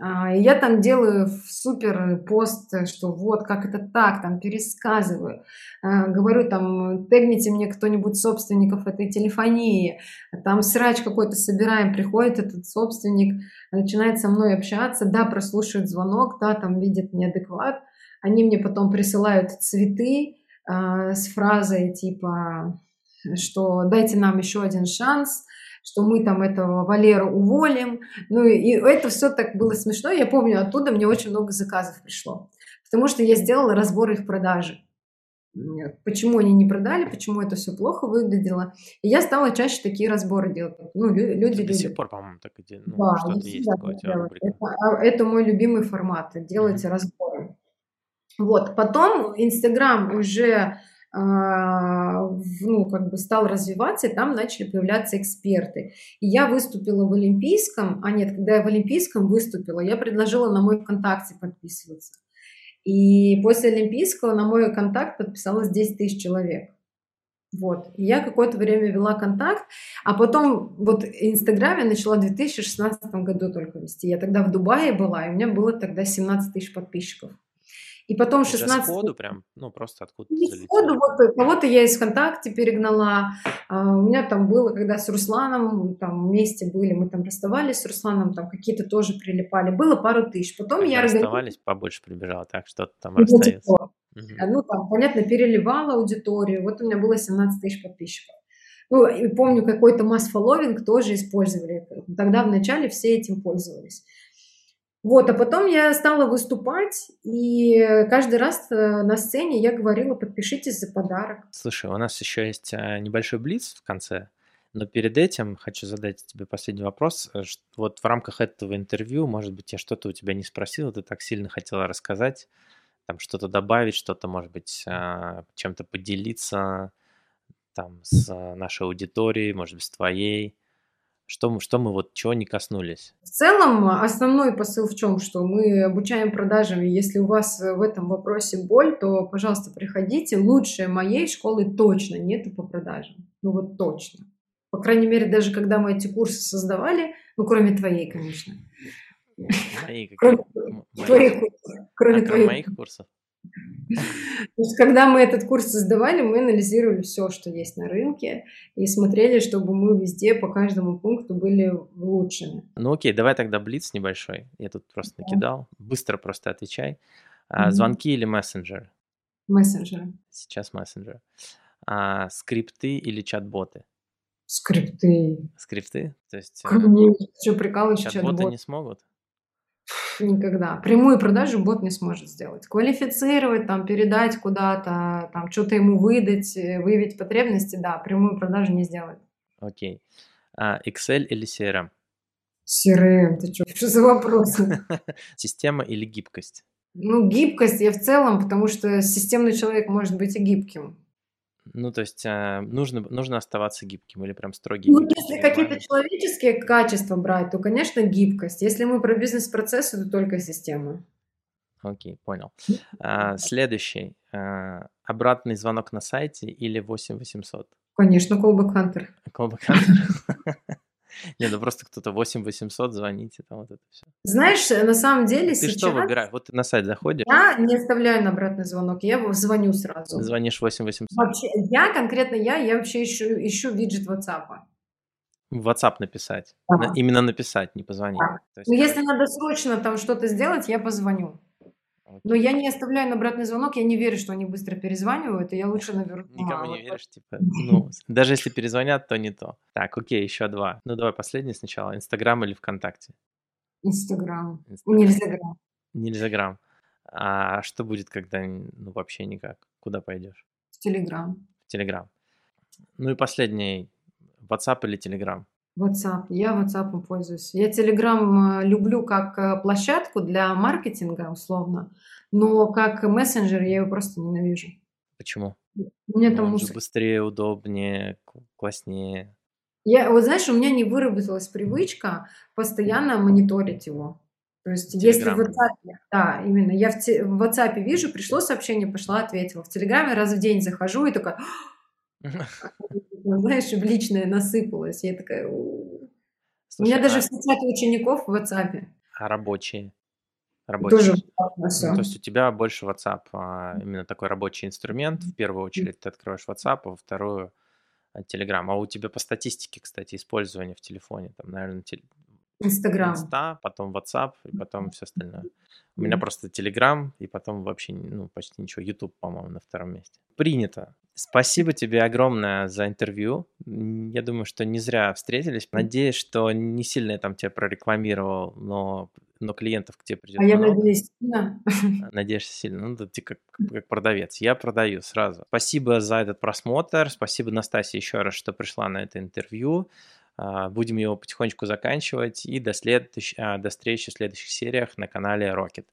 А, и я там делаю супер пост, что вот, как это так, там пересказываю. А, говорю там, тегните мне кто-нибудь собственников этой телефонии. Там срач какой-то собираем, приходит этот собственник, начинает со мной общаться, да, прослушивает звонок, да, там видит неадекват они мне потом присылают цветы э, с фразой типа, что дайте нам еще один шанс, что мы там этого Валеру уволим. Ну и это все так было смешно. Я помню, оттуда мне очень много заказов пришло. Потому что я сделала разбор их продажи. Почему они не продали, почему это все плохо выглядело. И я стала чаще такие разборы делать. Ну, люди До сих пор, по-моему, так и делают. Ну, Да, что-то есть такое. Это, а, это мой любимый формат, делать Мгм. разборы. Вот, потом Инстаграм уже а, ну, как бы стал развиваться, и там начали появляться эксперты. И я выступила в Олимпийском, а нет, когда я в Олимпийском выступила, я предложила на мой ВКонтакте подписываться. И после Олимпийского на мой контакт подписалось 10 тысяч человек. Вот. И я какое-то время вела контакт, а потом вот Инстаграм я начала в 2016 году только вести. Я тогда в Дубае была, и у меня было тогда 17 тысяч подписчиков. И потом Уже 16 сходу прям, ну, просто откуда-то залетело. сходу, вот э, кого-то я из ВКонтакте перегнала. А, у меня там было, когда с Русланом там вместе были, мы там расставались с Русланом, там какие-то тоже прилипали. Было пару тысяч. Потом Когда я расставались, побольше прибежало, так что-то там ну, расстается. типа, а, Ну, там, понятно, переливала аудиторию. Вот у меня было 17 тысяч подписчиков. Ну, и помню, какой-то масс-фолловинг тоже использовали. Тогда вначале все этим пользовались. Вот, а потом я стала выступать, и каждый раз э, на сцене я говорила, подпишитесь за подарок. Слушай, у нас еще есть а, небольшой блиц в конце, но перед этим хочу задать тебе последний вопрос. Э, Вот в рамках этого интервью, может быть, я что-то у тебя не спросил, ты так сильно хотела рассказать, там что-то добавить, что-то, может быть, а, чем-то поделиться там с нашей аудиторией, может быть, с твоей. Что мы, что мы вот чего не коснулись? В целом, основной посыл в чем, что мы обучаем продажам, и если у вас в этом вопросе боль, то, пожалуйста, приходите. Лучше моей школы точно нету по продажам. Ну вот точно. По крайней мере, даже когда мы эти курсы создавали, ну, кроме твоей, конечно. Мои? Кроме М- мои. твоих курсов. А, Кроме кроме твоих. моих курсов? То есть, когда мы этот курс создавали, мы анализировали все, что есть на рынке, и смотрели, чтобы мы везде по каждому пункту были лучшими. Ну окей, давай тогда блиц небольшой. Я тут просто Да. накидал. Быстро просто отвечай. Мгм. звонки или мессенджеры? Мессенджеры. Сейчас мессенджеры. А, скрипты или чат-боты? Скрипты. Скрипты? То есть э, Конечно. Прикалываешь, чат-боты чат-бот? не смогут? Никогда. Прямую продажу бот не сможет сделать. Квалифицировать, там, передать куда-то, там, что-то ему выдать, э, выявить потребности, да, прямую продажу не сделает. Окей. А, Excel или CRM? CRM, ты что? Что за вопросы? Система или гибкость? Ну, гибкость я в целом, потому что системный человек может быть и гибким. Ну, то есть а, нужно, нужно оставаться гибким или прям строгий Ну, если какие-то человеческие качества брать, то, конечно, гибкость. Если мы про бизнес-процессы, то только система. Окей, понял. А, следующий. А, обратный звонок на сайте или 8800? Конечно, callback hunter. Callback Hunter? Не, ну просто кто-то 8800, звоните, там вот это все. Знаешь, на самом деле Ты что сейчас выбираешь? Вот ты на сайт заходишь, я не оставляю на обратный звонок, я звоню сразу. звонишь 8800. Вообще, я конкретно я, я вообще ищу, ищу виджет WhatsApp. В WhatsApp написать. На- именно написать, не позвонить. Да. Есть, Ну, если надо срочно там что-то сделать, я позвоню. Но я не оставляю на обратный звонок, я не верю, что они быстро перезванивают, и я лучше наберу Никому сама. не веришь, типа, ну, даже если перезвонят, то не то. Так, окей, еще два. Ну, давай последний сначала. Инстаграм или ВКонтакте? Инстаграм. Нельзя грамм. Нельзя А что будет, когда ну, вообще никак? Куда пойдешь? В Телеграм. В Телеграм. Ну и последний. WhatsApp или Telegram? WhatsApp. Я WhatsApp пользуюсь. Я Telegram э, люблю как э, площадку для маркетинга, условно, но как мессенджер я его просто ненавижу. Почему? Мне там он мусор. быстрее, удобнее, класснее. Я, вот знаешь, у меня не выработалась привычка постоянно мониторить его. То есть, если в Telegram. WhatsApp, да, именно, я в, те- в WhatsApp вижу, пришло сообщение, пошла, ответила. В Телеграме раз в день захожу и такая, знаешь, в личное насыпалась. Я такая, «У». у Слушай, меня даже а, все чаты учеников в WhatsApp. а рабочие? Тоже Ну, всё. то есть у тебя больше WhatsApp, а, именно такой рабочий инструмент. В первую очередь ты откроешь WhatsApp, а во вторую Telegram. А у тебя по статистике, кстати, использования в телефоне, там, наверное, Инстаграм. Инста, потом WhatsApp и потом все остальное. У меня просто Telegram и потом вообще, ну, почти ничего. YouTube, по-моему, на втором месте. Принято. Спасибо тебе огромное за интервью. Я думаю, что не зря встретились. Надеюсь, что не сильно я там тебя прорекламировал, но, но клиентов к тебе придет А я много. надеюсь, сильно. Надеешься сильно. Ну, ты как, как продавец. Я продаю сразу. Спасибо за этот просмотр. Спасибо, Настасья, еще раз, что пришла на это интервью. А, Будем его потихонечку заканчивать. И до, следующ- а, до встречи в следующих сериях на канале Rocket.